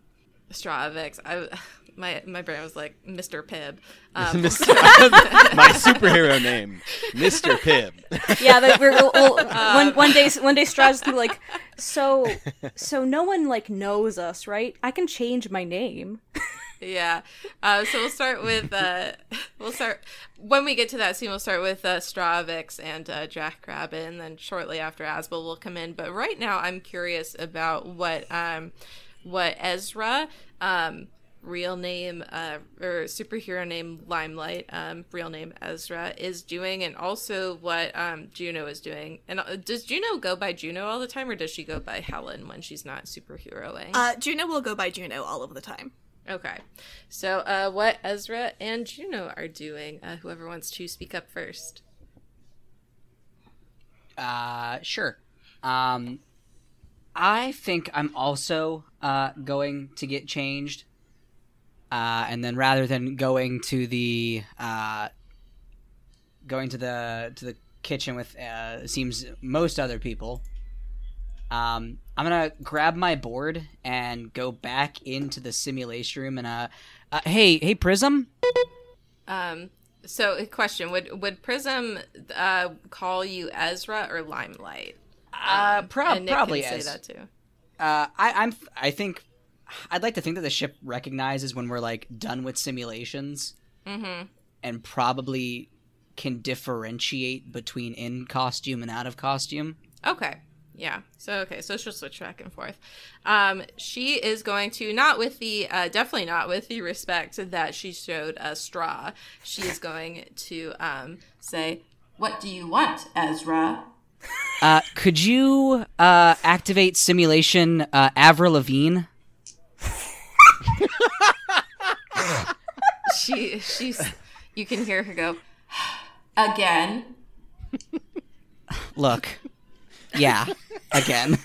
Stravix. I my my brain was like Mr. Pibb. Um, My superhero name, Mr. Pibb. yeah, but we're we'll, we'll, one one day one day Straw's gonna be like, so so no one like knows us, right? I can change my name. Yeah. Uh, so we'll start with uh, we'll start when we get to that scene. We'll start with uh, Stravix and uh, Jack Rabbit, and then shortly after Asbel will come in. But right now, I'm curious about what um, what Ezra, um, real name uh, or superhero name Limelight, um, real name Ezra, is doing, and also what um, Juno is doing. And uh, does Juno go by Juno all the time, or does she go by Helen when she's not superheroing? Uh, Juno will go by Juno all of the time. Okay. So, uh, what Ezra and Juno are doing? Uh, whoever wants to speak up first. Uh, sure. Um, I think I'm also uh, going to get changed. Uh, and then rather than going to the uh, going to the to the kitchen with uh, seems most other people, um, I'm gonna grab my board and go back into the simulation room and uh, uh hey hey Prism, Um, so, a question: Would would Prism uh, call you Ezra or Limelight? uh, prob- and Nick probably say that too. Uh, I, I'm. I think. I'd like to think that the ship recognizes when we're like done with simulations, Mm-hmm. and probably can differentiate between in costume and out of costume. Okay. Yeah. So okay. So she'll switch back and forth. Um, she is going to not with the uh, definitely not with the respect that she showed uh, Straw. She is going to um, say, What do you want, Ezra? Uh, could you uh, activate simulation uh, Avril Lavigne? she she's you can hear her go. Again? Look, yeah, again.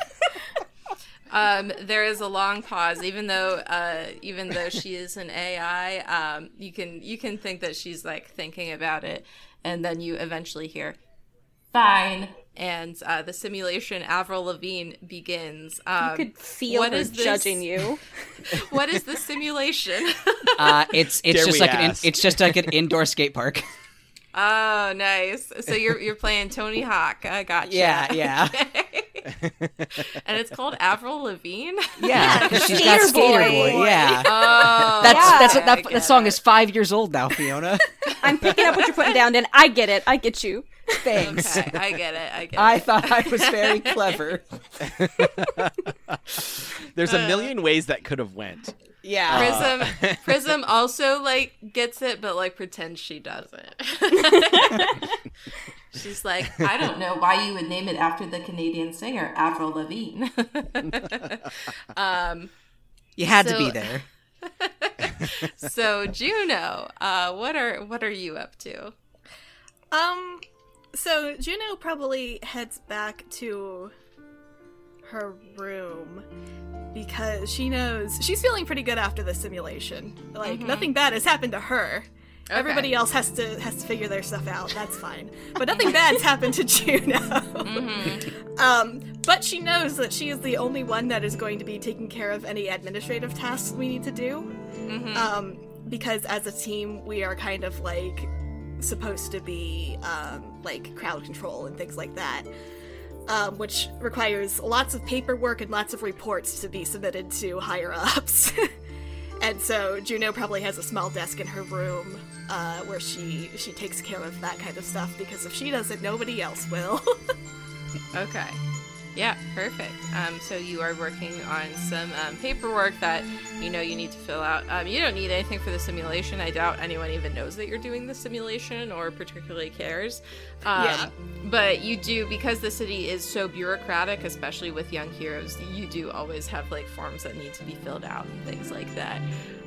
Um, there is a long pause, even though uh, even though she is an AI. Um, you can you can think that she's like thinking about it, and then you eventually hear, Fine. And uh, the simulation Avril Lavigne begins. Um, You could feel what her is this? judging you. what is the simulation? Uh, it's it's Dare just we like an it's just like an indoor skate park. oh, nice. So you're you're playing Tony Hawk. I got gotcha. Yeah, yeah. and it's called Avril Lavigne. Yeah, 'cause she's Skater got Skater Boy. Boy. Yeah. Oh, That's Yeah. that's I that, that song it. is five years old now, Fiona. I'm picking up what you're putting down, and I get it. I get you. Thanks. Okay, I get it. I get I it. I thought I was very clever. There's a million uh, ways that could have went. Yeah. Prism Prism also like gets it, but like pretends she doesn't. She's like, I don't know why you would name it after the Canadian singer Avril Lavigne. um. You had to be there. So Juno, uh, what are what are you up to? Um, so Juno probably heads back to her room because she knows she's feeling pretty good after the simulation. Like nothing bad has happened to her. Everybody else has to has to figure their stuff out. That's fine. But nothing bad's happened to Juno. um, but she knows that she is the only one that is going to be taking care of any administrative tasks we need to do. Um, because as a team, we are kind of like supposed to be um, like crowd control and things like that, um, which requires lots of paperwork and lots of reports to be submitted to higher ups. and so Juno probably has a small desk in her room uh, where she she takes care of that kind of stuff because if she doesn't, nobody else will. Okay. Yeah, perfect. Um, so you are working on some um, paperwork that you know you need to fill out. Um, you don't need anything for the simulation. I doubt anyone even knows that you're doing the simulation or particularly cares. Um, Yeah. But you do because the city is so bureaucratic, especially with young heroes. You do always have like forms that need to be filled out and things like that.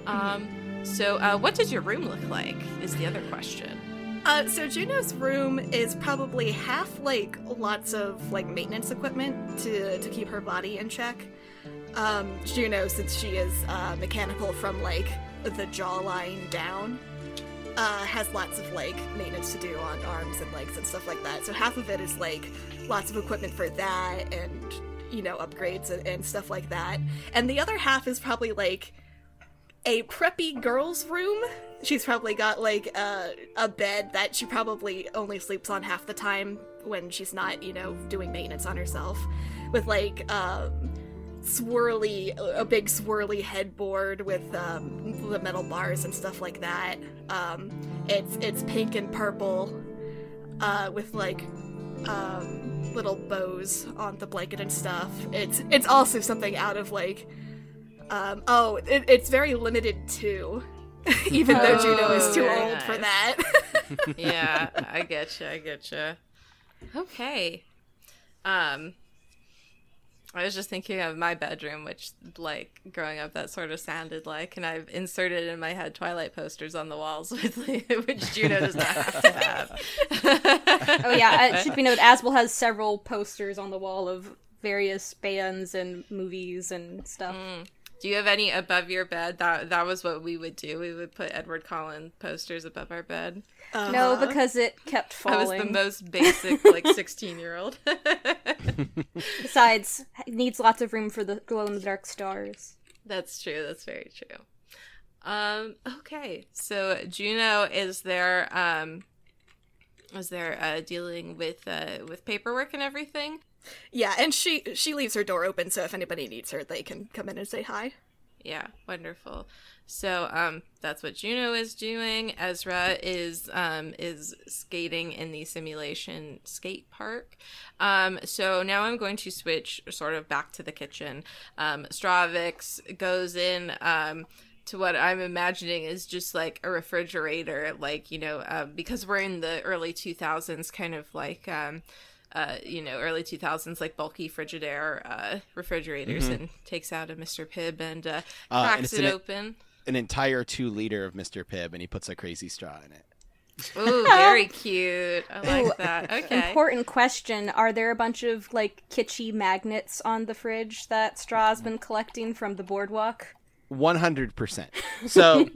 Um, so, uh, what does your room look like? Is the other question. Uh, so Juno's room is probably half like lots of like maintenance equipment to to keep her body in check. Um, Juno, since she is uh, mechanical from like the jawline down, uh, has lots of like maintenance to do on arms and legs and stuff like that. So half of it is like lots of equipment for that and you know upgrades and, and stuff like that, and the other half is probably like a preppy girl's room. She's probably got like a, a bed that she probably only sleeps on half the time when she's not, you know, doing maintenance on herself. With like um, swirly, a big swirly headboard with um, the metal bars and stuff like that. Um, it's it's pink and purple, uh, with like um, little bows on the blanket and stuff. It's it's also something out of like um, oh, it, it's very limited too. Even though Juno is too Oh, old for that. yeah, I get you. I get you. Okay. Um, I was just thinking of my bedroom, which, like, growing up, that sort of sounded like, and I've inserted in my head Twilight posters on the walls, with, which Juno does not have to have. Oh yeah, it should be noted. Asbel has several posters on the wall of various bands and movies and stuff. Do you have any above your bed? That that was what we would do. We would put Edward Cullen posters above our bed. No, Uh-huh. because it kept falling. I was the most basic, like, sixteen year old. Besides, needs lots of room for the glow in the dark stars. That's true. That's very true. Um, okay. So Juno is there um is there uh dealing with uh with paperwork and everything? Yeah, and she she leaves her door open, so if anybody needs her, they can come in and say hi. Yeah, wonderful. So um that's what Juno is doing. Ezra is um is skating in the simulation skate park. Um so now I'm going to switch sort of back to the kitchen. Um Stravix goes in um to what I'm imagining is just like a refrigerator, like, you know, uh, because we're in the early 2000s, kind of like, um, uh, you know, early 2000s, like bulky Frigidaire uh, refrigerators, and takes out a Mr. Pibb and uh, Uh, and cracks it's it an- open. An entire two liter of Mr. Pibb, and he puts a crazy straw in it. Ooh, very cute. I like Ooh, that. Okay. Important question: Are there a bunch of like kitschy magnets on the fridge that Straw's been collecting from the boardwalk? One hundred percent. So,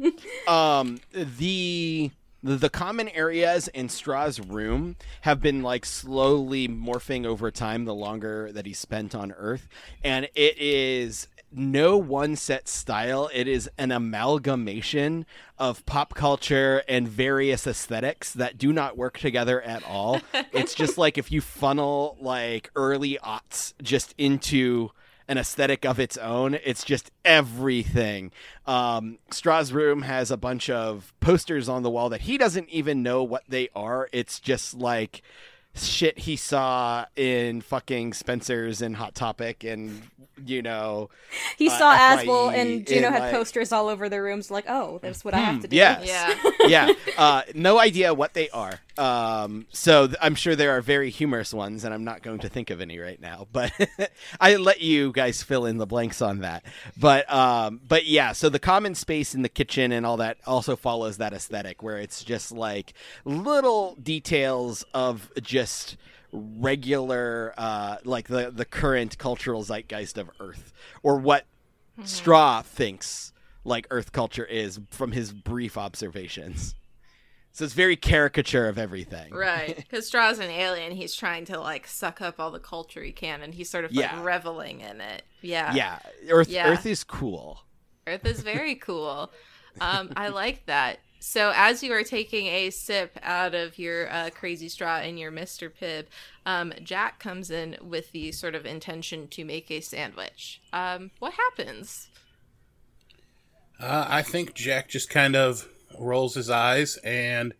um, the the common areas in Straw's room have been like slowly morphing over time the longer that he spent on Earth, and it is no one set style. It is an amalgamation of pop culture and various aesthetics that do not work together at all. it's just like if you funnel like early aughts just into an aesthetic of its own. It's just everything. Um, Straw's room has a bunch of posters on the wall that he doesn't even know what they are. It's just like shit he saw in fucking Spencer's and Hot Topic and you know He Uh, saw FYE Asbel and Juno in, had like- posters all over their rooms. Like, oh, that's what I have to do. yes Yeah. yeah uh, no idea what they are Um, so th- I'm sure there are very humorous ones, and I'm not going to think of any right now. But I let you guys fill in the blanks on that. But um, but yeah, so the common space in the kitchen and all that also follows that aesthetic, where it's just like little details of just regular, uh, like the the current cultural zeitgeist of Earth, or what Straw thinks like Earth culture is from his brief observations. So it's very caricature of everything. Right, because Straw's an alien. He's trying to like suck up all the culture he can, and he's sort of like reveling in it. Yeah, Yeah, Earth Yeah. Earth is cool. Earth is very cool. Um, I like that. So as you are taking a sip out of your uh, crazy straw in your Mr. Pibb, um, Jack comes in with the sort of intention to make a sandwich. Um, what happens? Uh, I think Jack just kind of rolls his eyes and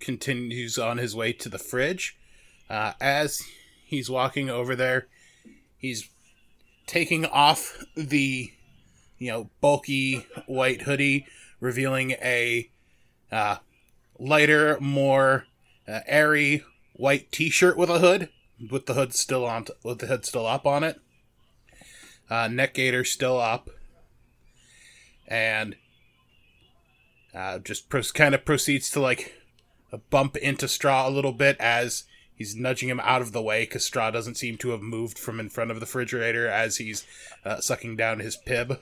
continues on his way to the fridge. Uh, as he's walking over there, he's taking off the, you know, bulky white hoodie, revealing a uh, lighter, more uh, airy white T-shirt with a hood, with the hood still on, with the hood still up on it. Uh, neck gaiter still up and uh, just pro- kind of proceeds to like bump into Straw a little bit as he's nudging him out of the way because Straw doesn't seem to have moved from in front of the refrigerator as he's uh, sucking down his Pibb.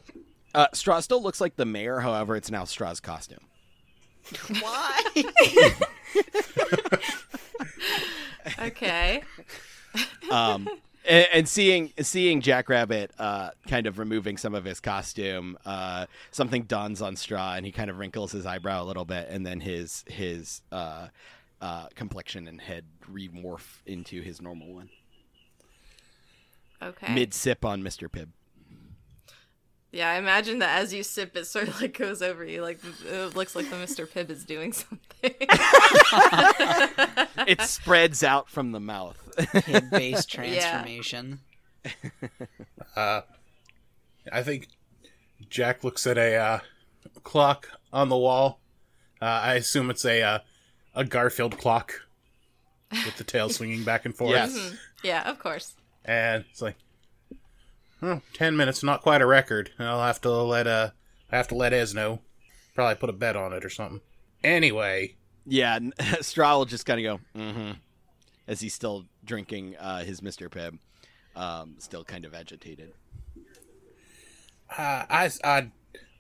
Uh, Straw still looks like the mayor, however, it's now Straw's costume. Why? Okay. Um, and, and seeing seeing Jackrabbit uh, kind of removing some of his costume, uh, something dawns on Straw, and he kind of wrinkles his eyebrow a little bit, and then his his uh, uh, complexion and head remorph into his normal one. Okay. Mid sip on Mister Pibb. Yeah, I imagine that as you sip, it sort of like goes over you. Like it looks like the Mr. Pibb is doing something. It spreads out from the mouth. Kid based transformation. Uh, I think Jack looks at a uh, clock on the wall. Uh, I assume it's a uh, a Garfield clock with the tail swinging back and forth. yes. yeah, of course. and it's like, oh, 10 minutes, not quite a record. I'll have to let uh, I have to let Ez know. Probably put a bet on it or something. Anyway, Yeah, n- Straw will just kind of go, mm-hmm, as he's still drinking uh, his Mr. Pibb, um, still kind of agitated. uh, I I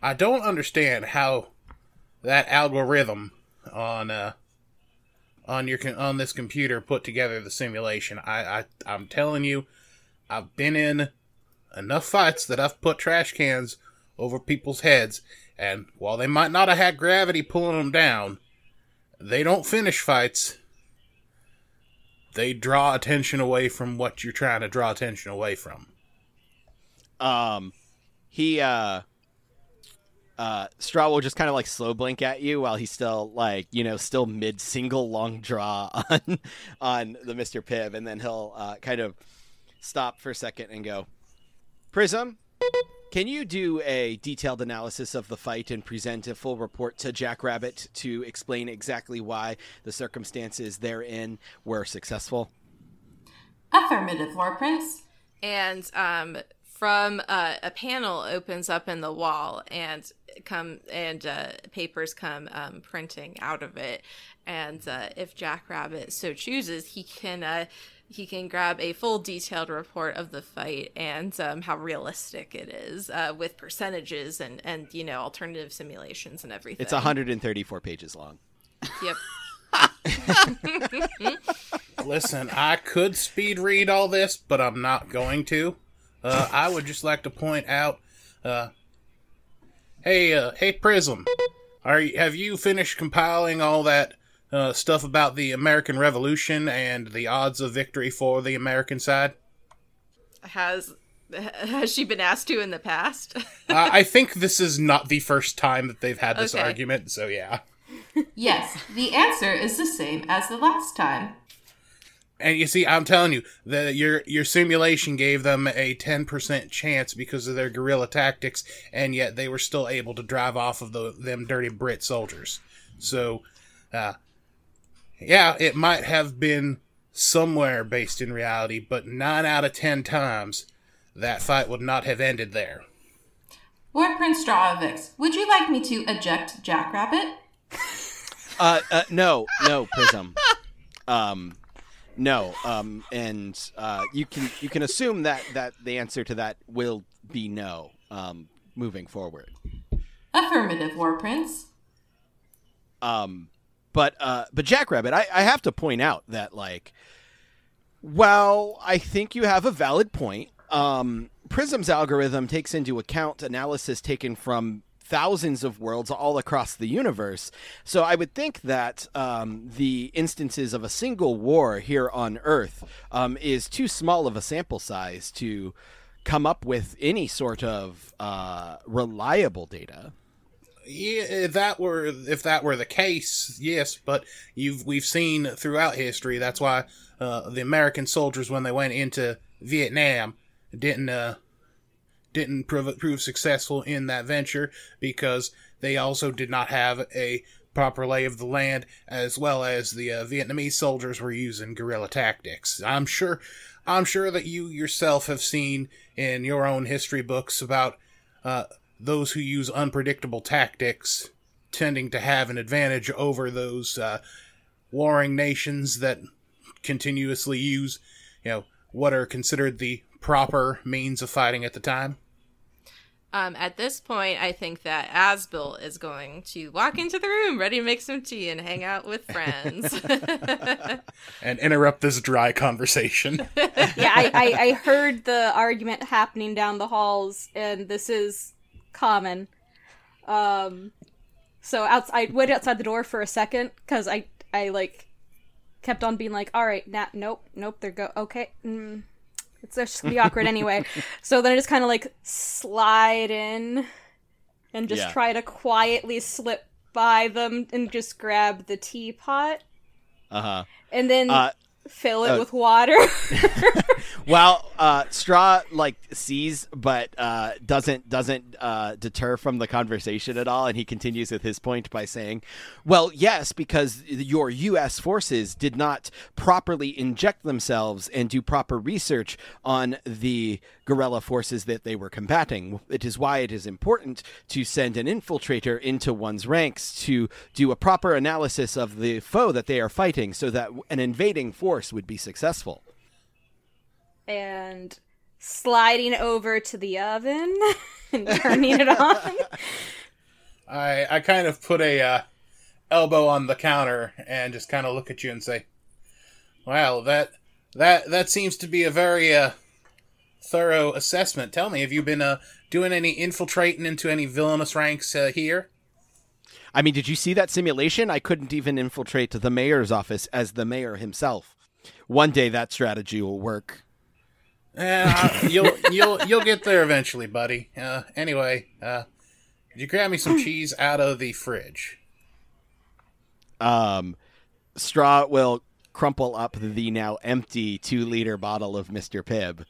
I don't understand how that algorithm on uh on your on this computer put together the simulation. I, I I'm telling you, I've been in enough fights that I've put trash cans over people's heads, and while they might not have had gravity pulling them down, they don't finish fights. They draw attention away from what you're trying to draw attention away from. Um, he uh, uh, Straw will just kind of like slow blink at you while he's still like you know still mid single long draw on on the Mister Pibb, and then he'll uh, kind of stop for a second and go, Prism. Can you do a detailed analysis of the fight and present a full report to Jackrabbit to explain exactly why the circumstances therein were successful? Affirmative, Lord Prince. and um, from uh, a panel opens up in the wall and come and uh, papers come um, printing out of it and uh, if jackrabbit so chooses he can uh, he can grab a full detailed report of the fight and um, how realistic it is uh, with percentages and and you know alternative simulations and everything It's 134 pages long. yep Listen, I could speed read all this, but I'm not going to. Uh, I would just like to point out, uh, hey, uh, hey, Prism, are you, have you finished compiling all that uh, stuff about the American Revolution and the odds of victory for the American side? has has she been asked to in the past uh, I think this is not the first time that they've had this Okay. argument, so yeah. Yes, the answer is the same as the last time. And you see, I'm telling you, the your your simulation gave them a 10% chance because of their guerrilla tactics, and yet they were still able to drive off of the them dirty Brit soldiers. So, uh, yeah, it might have been somewhere based in reality, but nine out of ten times that fight would not have ended there. War Prince Stravix, would you like me to eject Jackrabbit? Uh, uh no, no, Prism. Um, no. Um, and uh, you can you can assume that that the answer to that will be no. Um, moving forward. Affirmative, War Prince. Um, but uh, but Jackrabbit, I, I have to point out that like, well, I think you have a valid point. Um, Prism's algorithm takes into account analysis taken from thousands of worlds all across the universe. So I would think that um, the instances of a single war here on Earth um, is too small of a sample size to come up with any sort of uh, reliable data. Yeah, if that were if that were the case, yes. But you've we've seen throughout history. That's why uh, the American soldiers, when they went into Vietnam, didn't uh, didn't prove prove successful in that venture because they also did not have a proper lay of the land, as well as the uh, Vietnamese soldiers were using guerrilla tactics. I'm sure, I'm sure that you yourself have seen in your own history books about uh, those who use unpredictable tactics tending to have an advantage over those uh, warring nations that continuously use, you know, what are considered the proper means of fighting at the time. Um, at this point, I think that Asbel is going to walk into the room, ready to make some tea and hang out with friends. and interrupt this dry conversation. yeah, I, I, I heard the argument happening down the halls, and this is common. Um, so outside, I went outside the door for a second because I, I like kept on being like, "All right, nah, nope, nope, they're go okay." Mm, it's just gonna be awkward anyway. So then I just kind of like slide in and just Yeah. try to quietly slip by them and just grab the teapot Uh huh. and then Uh, fill it uh, with water. Well, uh, Straw like sees, but uh, doesn't doesn't uh, deter from the conversation at all, and he continues with his point by saying, "Well, yes, because your U.S. forces did not properly inject themselves and do proper research on the guerrilla forces that they were combating. It is why it is important to send an infiltrator into one's ranks to do a proper analysis of the foe that they are fighting, so that an invading force would be successful." and sliding over to the oven and turning it on. I I kind of put a uh, elbow on the counter and just kind of look at you and say, "Well, that that that seems to be a very uh, thorough assessment. Tell me, have you been uh, doing any infiltrating into any villainous ranks uh, here?" I mean, did you see that simulation? I couldn't even infiltrate the mayor's office as the mayor himself. One day that strategy will work. Eh, you'll you'll you'll get there eventually, buddy. Uh, anyway, uh, could you grab me some cheese out of the fridge? Um, Straw will crumple up the now empty two liter bottle of Mr. Pibb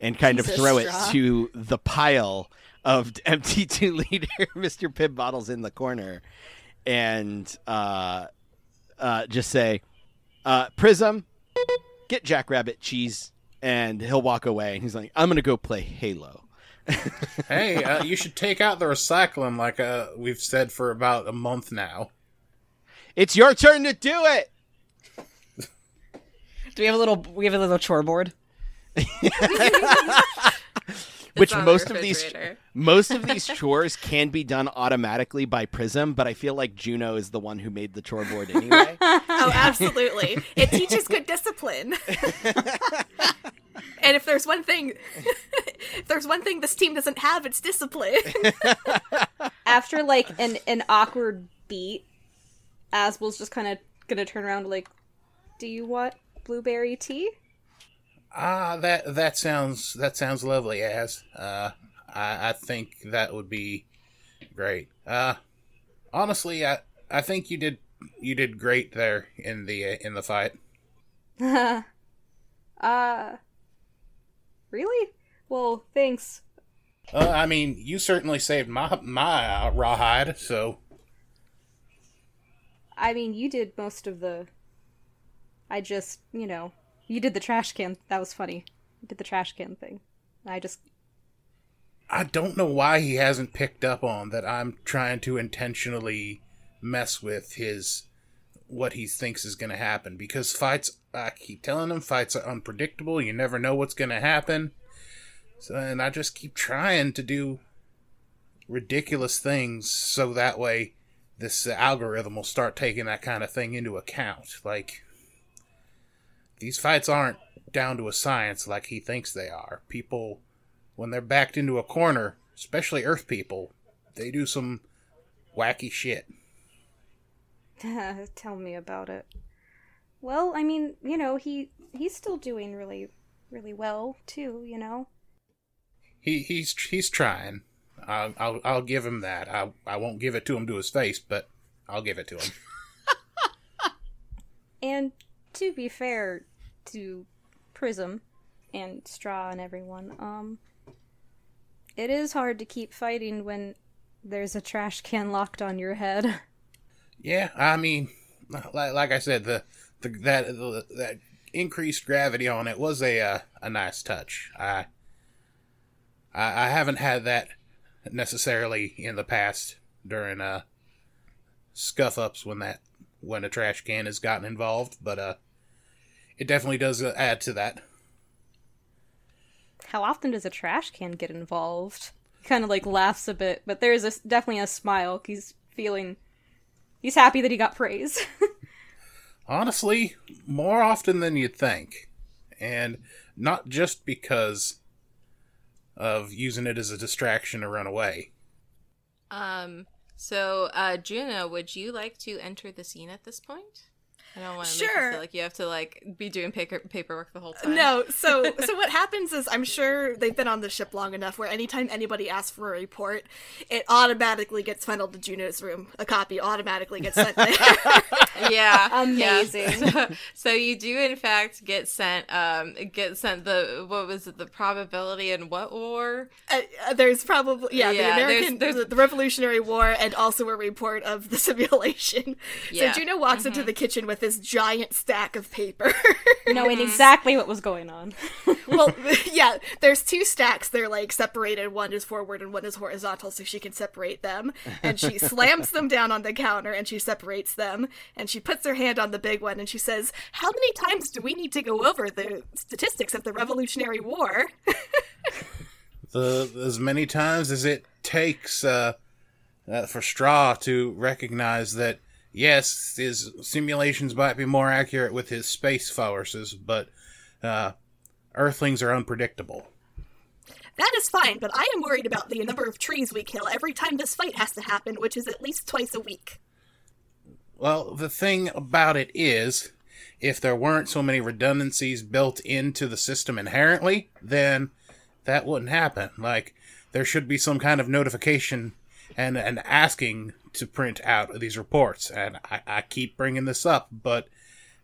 and kind of Jesus, throw it to the pile of empty two liter Mr. Pibb bottles in the corner and uh, uh, just say, uh, Prism, get Jackrabbit cheese. And he'll walk away and he's like, I'm going to go play Halo. Hey, uh, you should take out the recycling, like uh, we've said for about a month now. It's your turn to do it. Do we have a little? We have a little chore board. Which It's the most of these most of these chores can be done automatically by Prism, but I feel like Juno is the one who made the chore board anyway. Oh, absolutely. It teaches good discipline. and if there's one thing if there's one thing this team doesn't have, it's discipline. After like an an awkward beat, Asbel's just kind of gonna turn around like, "Do you want blueberry tea?" Ah, that that sounds that sounds lovely, as uh, I, I think that would be great. Uh, honestly, I I think you did you did great there in the uh, in the fight. uh, really? Well, thanks. Uh, I mean, you certainly saved my my uh, rawhide. So I mean, you did most of the I just, you know, you did the trash can. That was funny. You did the trash can thing. I just I don't know why he hasn't picked up on that I'm trying to intentionally mess with his what he thinks is going to happen because fights I keep telling him fights are unpredictable, you never know what's going to happen. So and I just keep trying to do ridiculous things so that way this algorithm will start taking that kind of thing into account. Like these fights aren't down to a science like he thinks they are. People when they're backed into a corner, especially Earth people, they do some wacky shit. tell me about it. Well, I mean, you know, he he's still doing really really well too, you know. He he's he's trying. I'll I'll, I'll give him that. I I won't give it to him to his face, but I'll give it to him. and to be fair to Prism and Straw and everyone, um it is hard to keep fighting when there's a trash can locked on your head. Yeah, I mean, like, like I said, the, the that the, that increased gravity on it was a uh, a nice touch. I, I I haven't had that necessarily in the past during uh scuff ups when that when a trash can has gotten involved, but uh, it definitely does add to that. How often does a trash can get involved? He kind of like laughs a bit, but there's a, definitely a smile. He's feeling, he's happy that he got praise. Honestly, more often than you'd think, and not just because of using it as a distraction to run away. Um. So, uh, Juno, would you like to enter the scene at this point? I don't want to sure. make you feel like you have to like be doing paper paperwork the whole time. No, so so what happens is I'm sure they've been on the ship long enough where anytime anybody asks for a report, it automatically gets funneled to Juno's room. A copy automatically gets sent there. yeah, amazing. Yeah. So, so, you do in fact get sent um get sent the what was it the probability in what war? Uh, uh, there's probably yeah, yeah the American there's, there's... The, the, Revolutionary War and also a report of the simulation. Yeah. So Juno walks mm-hmm. into the kitchen with this giant stack of paper. Knowing exactly what was going on. well, yeah, there's two stacks. They're like separated. One is forward and one is horizontal, so she can separate them. And she slams them down on the counter and she separates them. And she puts her hand on the big one and she says, How many times do we need to go over the statistics of the Revolutionary War? the as many times as it takes uh, uh, for Straw to recognize that yes, his simulations might be more accurate with his space forces, but uh, Earthlings are unpredictable. That is fine, but I am worried about the number of trees we kill every time this fight has to happen, which is at least twice a week. Well, the thing about it is, if there weren't so many redundancies built into the system inherently, then that wouldn't happen. Like, there should be some kind of notification and, and asking to print out these reports. And I, I keep bringing this up, but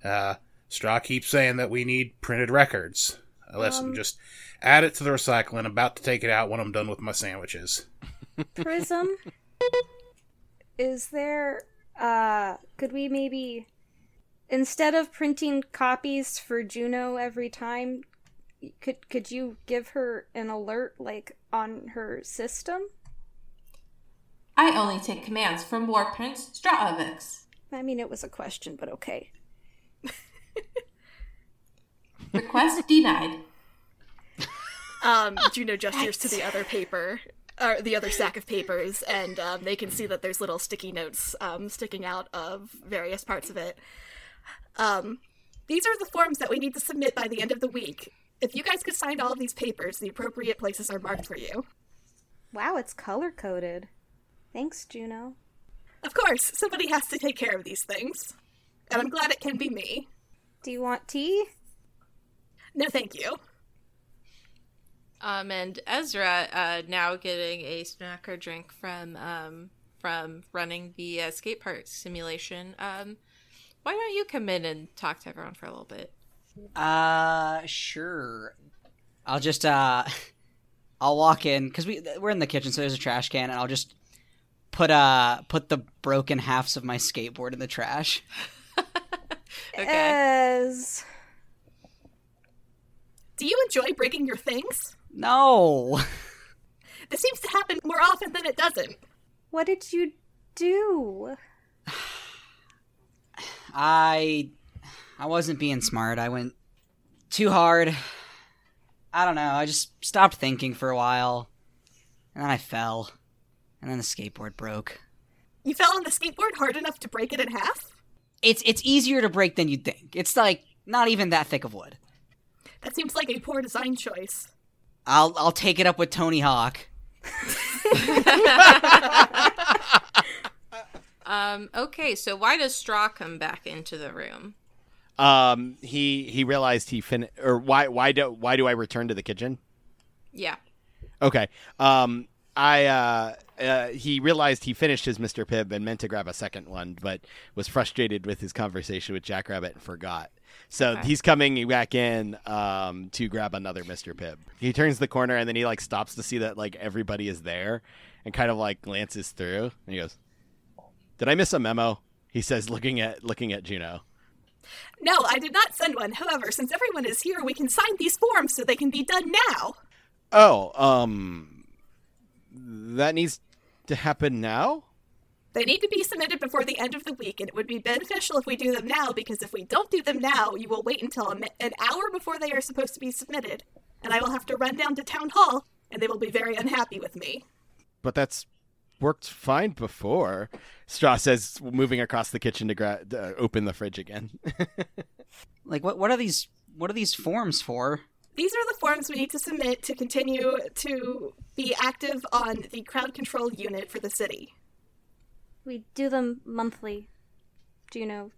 uh, Straw keeps saying that we need printed records. Uh, listen, um, just add it to the recycling. About to take it out when I'm done with my sandwiches. Prism, is there? Uh, could we maybe, instead of printing copies for Juno every time, could could you give her an alert like on her system? I only take commands from War Prince Stravix. I mean, it was a question, but okay. Request denied. Um, Juno gestures to the other paper, or the other stack of papers, and um, they can see that there's little sticky notes um, sticking out of various parts of it. Um, these are the forms that we need to submit by the end of the week. If you guys could sign all of these papers, the appropriate places are marked for you. Wow, it's color coded. Thanks, Juno. Of course, somebody has to take care of these things. And I'm glad it can be me. Do you want tea? No, thank you. Um, and Ezra, uh, now getting a snack or drink from um, from running the uh, skate park simulation. Um, why don't you come in and talk to everyone for a little bit? Uh, sure. I'll just uh, I'll walk in because we we're in the kitchen, so there's a trash can, and I'll just put uh put the broken halves of my skateboard in the trash. Okay. As Do you enjoy breaking your things? No. This seems to happen more often than it doesn't. what did you do? I I wasn't being smart. I went too hard. I don't know. I just stopped thinking for a while. And then I fell. And then the skateboard broke. You fell on the skateboard hard enough to break it in half? It's it's easier to break than you'd think. It's like not even that thick of wood. That seems like a poor design choice. I'll I'll take it up with Tony Hawk. Um, okay, so why does Straw come back into the room? Um, he he realized he fin or why why do why do I return to the kitchen? Yeah. Okay. Um, I uh, uh, he realized he finished his Mr. Pibb and meant to grab a second one, but was frustrated with his conversation with Jackrabbit and forgot. So Okay. he's coming back in um, to grab another Mr. Pibb. He turns the corner and then he like stops to see that like everybody is there, and kind of like glances through and he goes, "Did I miss a memo?" He says, looking at looking at Juno. No, I did not send one. However, since everyone is here, we can sign these forms so they can be done now. Oh, um, that needs to happen now. They need to be submitted before the end of the week, and it would be beneficial if we do them now, because if we don't do them now, you will wait until a mi- an hour before they are supposed to be submitted, and I will have to run down to town hall, and they will be very unhappy with me. but that's worked fine before. Straw says, moving across the kitchen to gra- uh, open the fridge again. Like what what are these what are these forms for? These are the forms we need to submit to continue to be active on the crowd control unit for the city. We do them monthly. Juno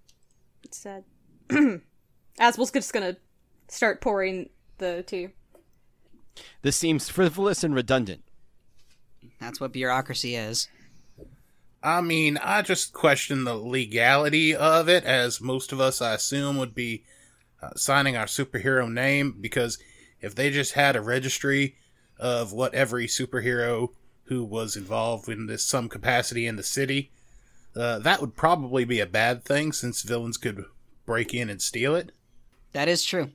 said. Asbel's just gonna start pouring the tea. this seems frivolous and redundant. That's what bureaucracy is. I mean, I just question the legality of it, as most of us, I assume, would be uh, signing our superhero name, because if they just had a registry of what every superhero who was involved in this some capacity in the city, uh, that would probably be a bad thing, since villains could break in and steal it. That is true.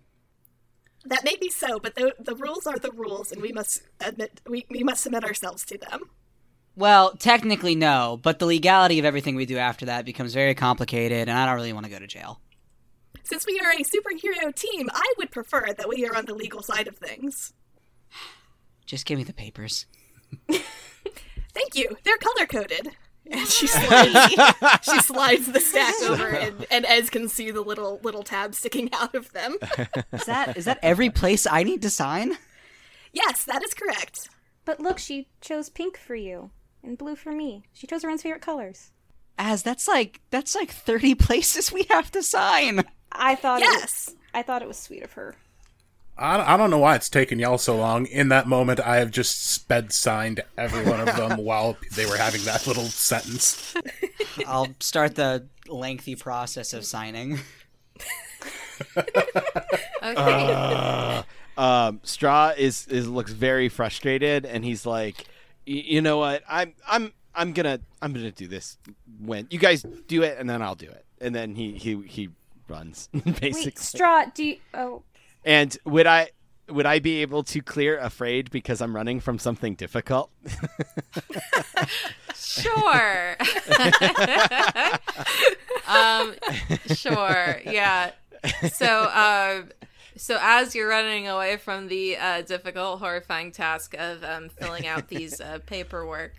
That may be so, but the, the rules are the rules, and we must admit we, we must submit ourselves to them. Well, technically no, but the legality of everything we do after that becomes very complicated and I don't really want to go to jail. Since we are a superhero team, I would prefer that we are on the legal side of things. Just give me the papers. Thank you. They're color coded. And she slides, she slides the stack over, and, and Ez can see the little little tabs sticking out of them. Is that is that every place I need to sign? Yes, that is correct. But look, she chose pink for you and blue for me. She chose her own favorite colors. As that's like that's like 30 places we have to sign. I thought it Yes. was, I thought it was sweet of her. I, I don't know why it's taken y'all so long. In that moment, I have just sped signed every one of them while they were having that little sentence. I'll start the lengthy process of signing. Okay. Um, Straw is, is looks very frustrated, and he's like, "Y- "You know what? I'm I'm I'm gonna I'm gonna do this when you guys do it, and then I'll do it." And then he he he runs basically. Wait, Straw, do you. Oh, And would I would I be able to clear afraid because I'm running from something difficult? Sure. um, sure. Yeah. So, um, so as you're running away from the uh, difficult, horrifying task of um, filling out these uh, paperwork,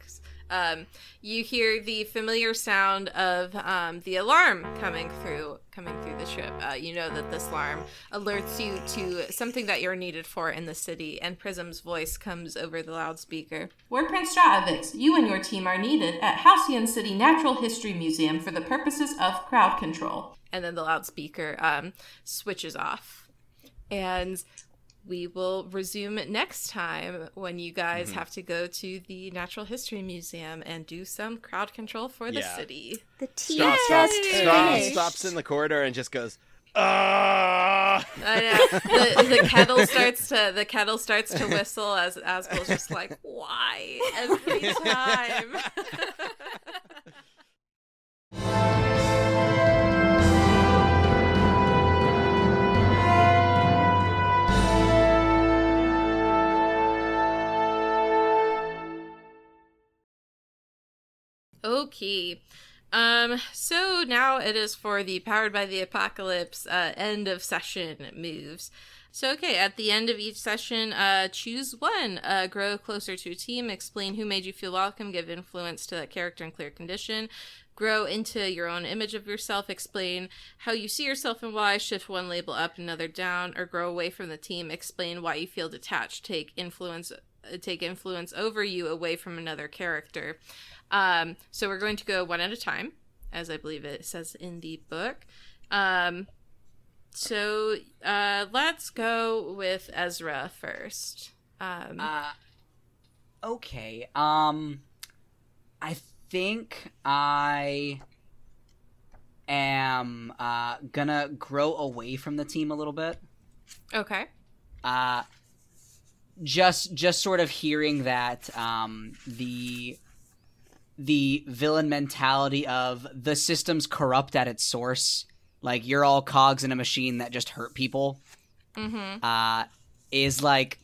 um, you hear the familiar sound of um, the alarm coming through, coming through the ship. Uh, you know that this alarm alerts you to something that you're needed for in the city, and Prism's voice comes over the loudspeaker. War Prince Stravix, you and your team are needed at Halcyon City Natural History Museum for the purposes of crowd control. and then the loudspeaker um, switches off. And we will resume next time when you guys have to go to the Natural History Museum and do some crowd control for the Yeah. city. the tea Straw, just stops, stops in the corridor and just goes, "Ah!" I know. the, the kettle starts to the kettle starts to whistle as Asbel's just like, why every time? Okay. Um, so now it is for the Powered by the Apocalypse uh, end of session moves. So, okay, at the end of each session, uh, choose one. Uh, grow closer to a team. Explain who made you feel welcome. Give influence to that character in clear condition. Grow into your own image of yourself. Explain how you see yourself and why. Shift one label up, another down, or grow away from the team. Explain why you feel detached. Take influence. Take influence over you away from another character. Um, so we're going to go one at a time, as I believe it says in the book. Um, so uh, let's go with Ezra first. Um, Uh, okay. Um, I think I am uh gonna grow away from the team a little bit. okay. Uh, just just sort of hearing that um the the villain mentality of the system's corrupt at its source, like you're all cogs in a machine that just hurt people Mm-hmm. uh, is like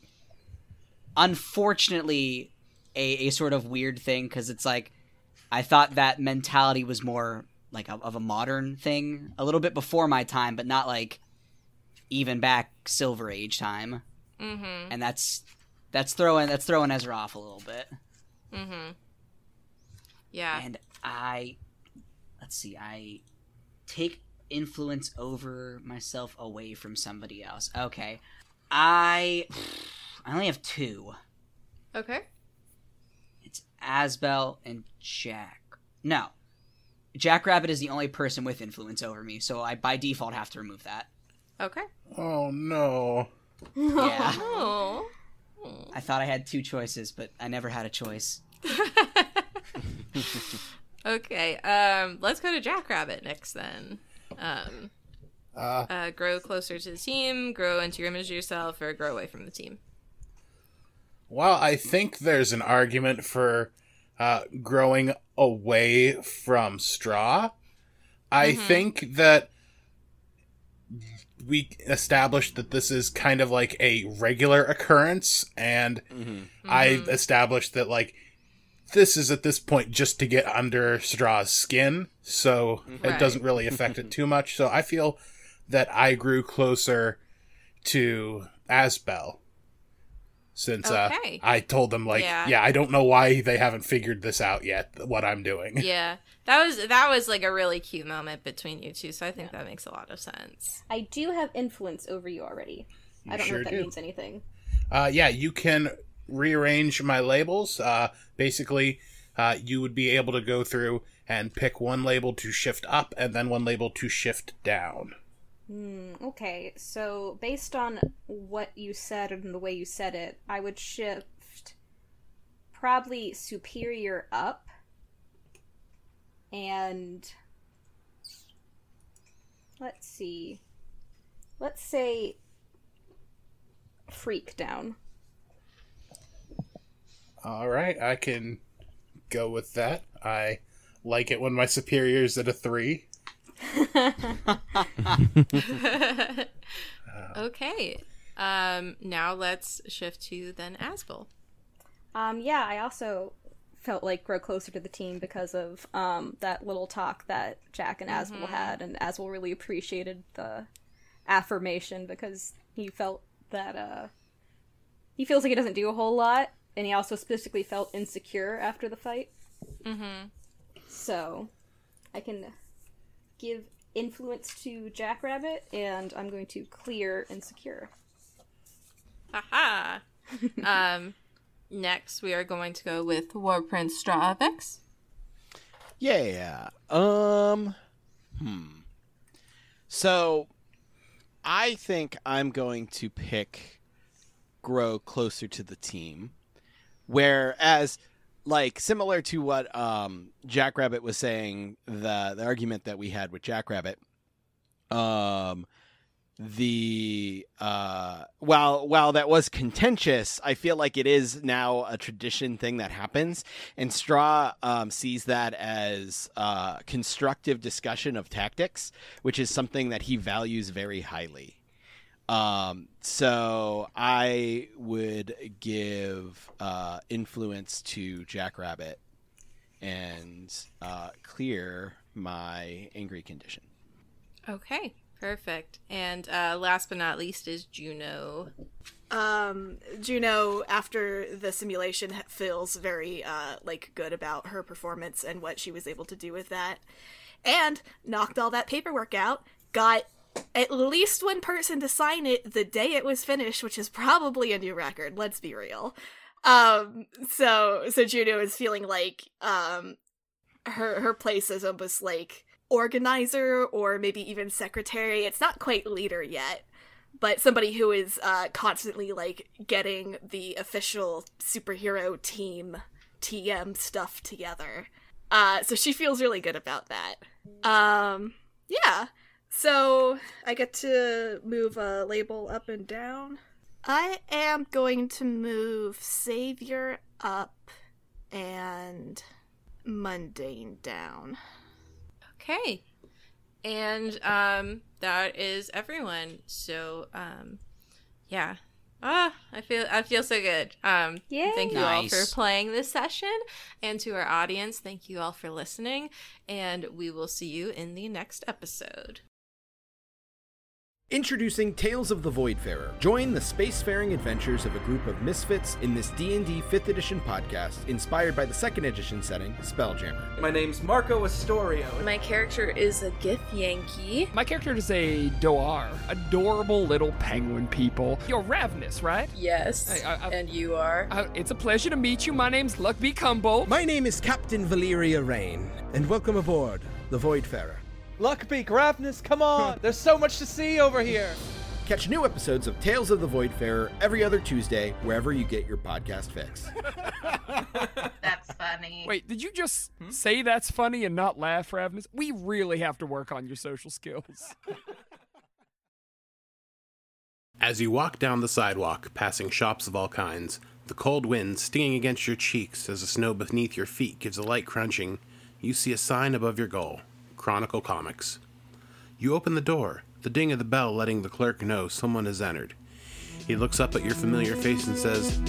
unfortunately a, a sort of weird thing because it's like I thought that mentality was more like a, of a modern thing a little bit before my time, but not like even back Silver Age time, Mm-hmm. and that's that's throwing that's throwing Ezra off a little bit. Mm-hmm. Yeah. And I let's see, I take influence over myself away from somebody else. Okay. I I only have two. Okay. It's Asbel and Jack. No. Jackrabbit is the only person with influence over me, so I by default have to remove that. Okay. Oh no. Yeah. Oh. I thought I had two choices, but I never had a choice. okay. Um, let's go to Jackrabbit next then. Um, Uh, uh, grow closer to the team, grow into your image of yourself, or grow away from the team. Well, I think there's an argument for uh, growing away from straw. I think that we established that this is kind of like a regular occurrence, and I established that like this is at this point just to get under straw's skin, so it doesn't really affect it too much. So I feel that I grew closer to Asbel since Okay. uh, I told them like, Yeah. yeah. I don't know why they haven't figured this out yet. What I'm doing. yeah, that was that was like a really cute moment between you two. So I think that makes a lot of sense. I do have influence over you already. I don't sure know if that do. means anything. Uh, yeah, you can rearrange my labels. Uh, basically, uh, you would be able to go through and pick one label to shift up and then one label to shift down. Hmm, okay, so based on what you said and the way you said it, I would shift probably superior up and let's see. Let's say freak down. All right, I can go with that. I like it when my superior's at a three. okay. Um, now let's shift to then Asbel. Um, yeah, I also felt like grow closer to the team because of um, that little talk that Jack and Asbel had, and Asbel really appreciated the affirmation because he felt that uh, he feels like he doesn't do a whole lot, and he also specifically felt insecure after the fight. Mm-hmm. So, I can give influence to Jackrabbit, and I'm going to clear insecure. Haha. um, next we are going to go with War Prince Stravix. Yeah. Um. Hmm. So, I think I'm going to pick grow closer to the team, whereas, like similar to what um, Jackrabbit was saying, the the argument that we had with Jackrabbit, um, the uh while while that was contentious i feel like it is now a tradition thing that happens. And straw um, sees that as uh constructive discussion of tactics which is something that he values very highly um so i would give uh influence to jackrabbit and uh, clear my angry condition. Okay, perfect. And uh, last but not least is Juno. Um, Juno, after the simulation, feels very uh like good about her performance and what she was able to do with that, and knocked all that paperwork out. Got at least one person to sign it the day it was finished, which is probably a new record. Let's be real. Um, so so Juno is feeling like um her her place is almost like organizer or maybe even secretary. It's not quite leader yet but somebody who is uh, constantly like getting the official superhero team TM stuff together. Uh, so she feels really good about that. Um, yeah. So I get to move a label up and down. I am going to move Savior up and Mundane down. Okay. And um that is everyone. So um yeah. Ah, I feel I feel so good. Um Yay. thank you all for playing this session and to our audience, thank you all for listening and we will see you in the next episode. Introducing Tales of the Voidfarer. Join the spacefaring adventures of a group of misfits in this D&D 5th edition podcast inspired by the 2nd edition setting, Spelljammer. My name's Marco Astorio. My character is a Gith Yankee. My character is a Dohwar, adorable little penguin people. You're ravenous, right? Yes. Hey, I- I- and you are. It's a pleasure to meet you. My name's Luckby Cumbo. My name is Captain Valeria Rain, and welcome aboard the Voidfarer. Luckbeak, Ravnus, come on! There's so much to see over here! Catch new episodes of Tales of the Voidfarer every other Tuesday, wherever you get your podcast fix. That's funny. Wait, did you just hmm? say that's funny and not laugh, Ravenous? We really have to work on your social skills. As you walk down the sidewalk, passing shops of all kinds, the cold wind stinging against your cheeks as the snow beneath your feet gives a light crunching, you see a sign above your goal Chronicle Comics. You open the door, the ding of the bell letting the clerk know someone has entered. He looks up at your familiar face and says,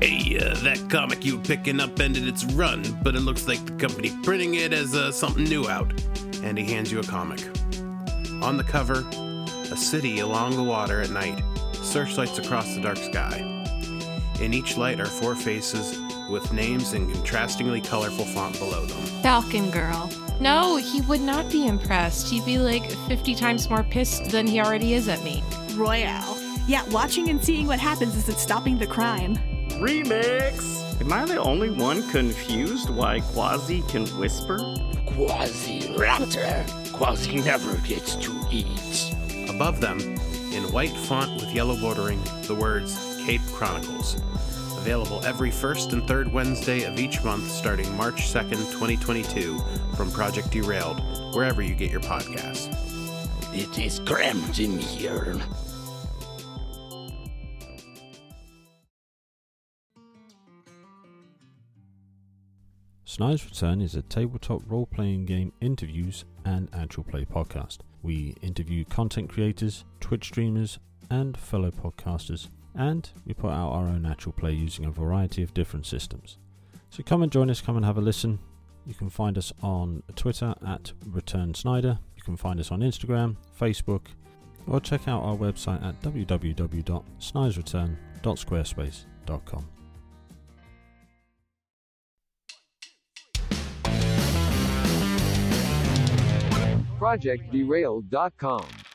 Hey, uh, that comic you were picking up ended its run, but it looks like the company printing it as uh, something new out. And he hands you a comic. On the cover, a city along the water at night, searchlights across the dark sky. In each light are four faces with names in contrastingly colorful font below them. Falcon Girl. No, he would not be impressed. He'd be like 50 times more pissed than he already is at me. Royale. Yeah, watching and seeing what happens isn't stopping the crime. Remix! Am I the only one confused why Quasi can whisper? Quasi Raptor. Quasi never gets to eat. Above them, in white font with yellow bordering, the words Cape Chronicles. Available every first and third Wednesday of each month starting March 2nd, 2022, from Project Derailed, wherever you get your podcasts. It is cramped in here. Snide's Return is a tabletop role playing game interviews and actual play podcast. We interview content creators, Twitch streamers, and fellow podcasters, and we put out our own actual play using a variety of different systems. So come and join us, come and have a listen. You can find us on Twitter at Return Snyder. You can find us on Instagram, Facebook, or check out our website at www.snidesreturn.squarespace.com. ProjectDerailed.com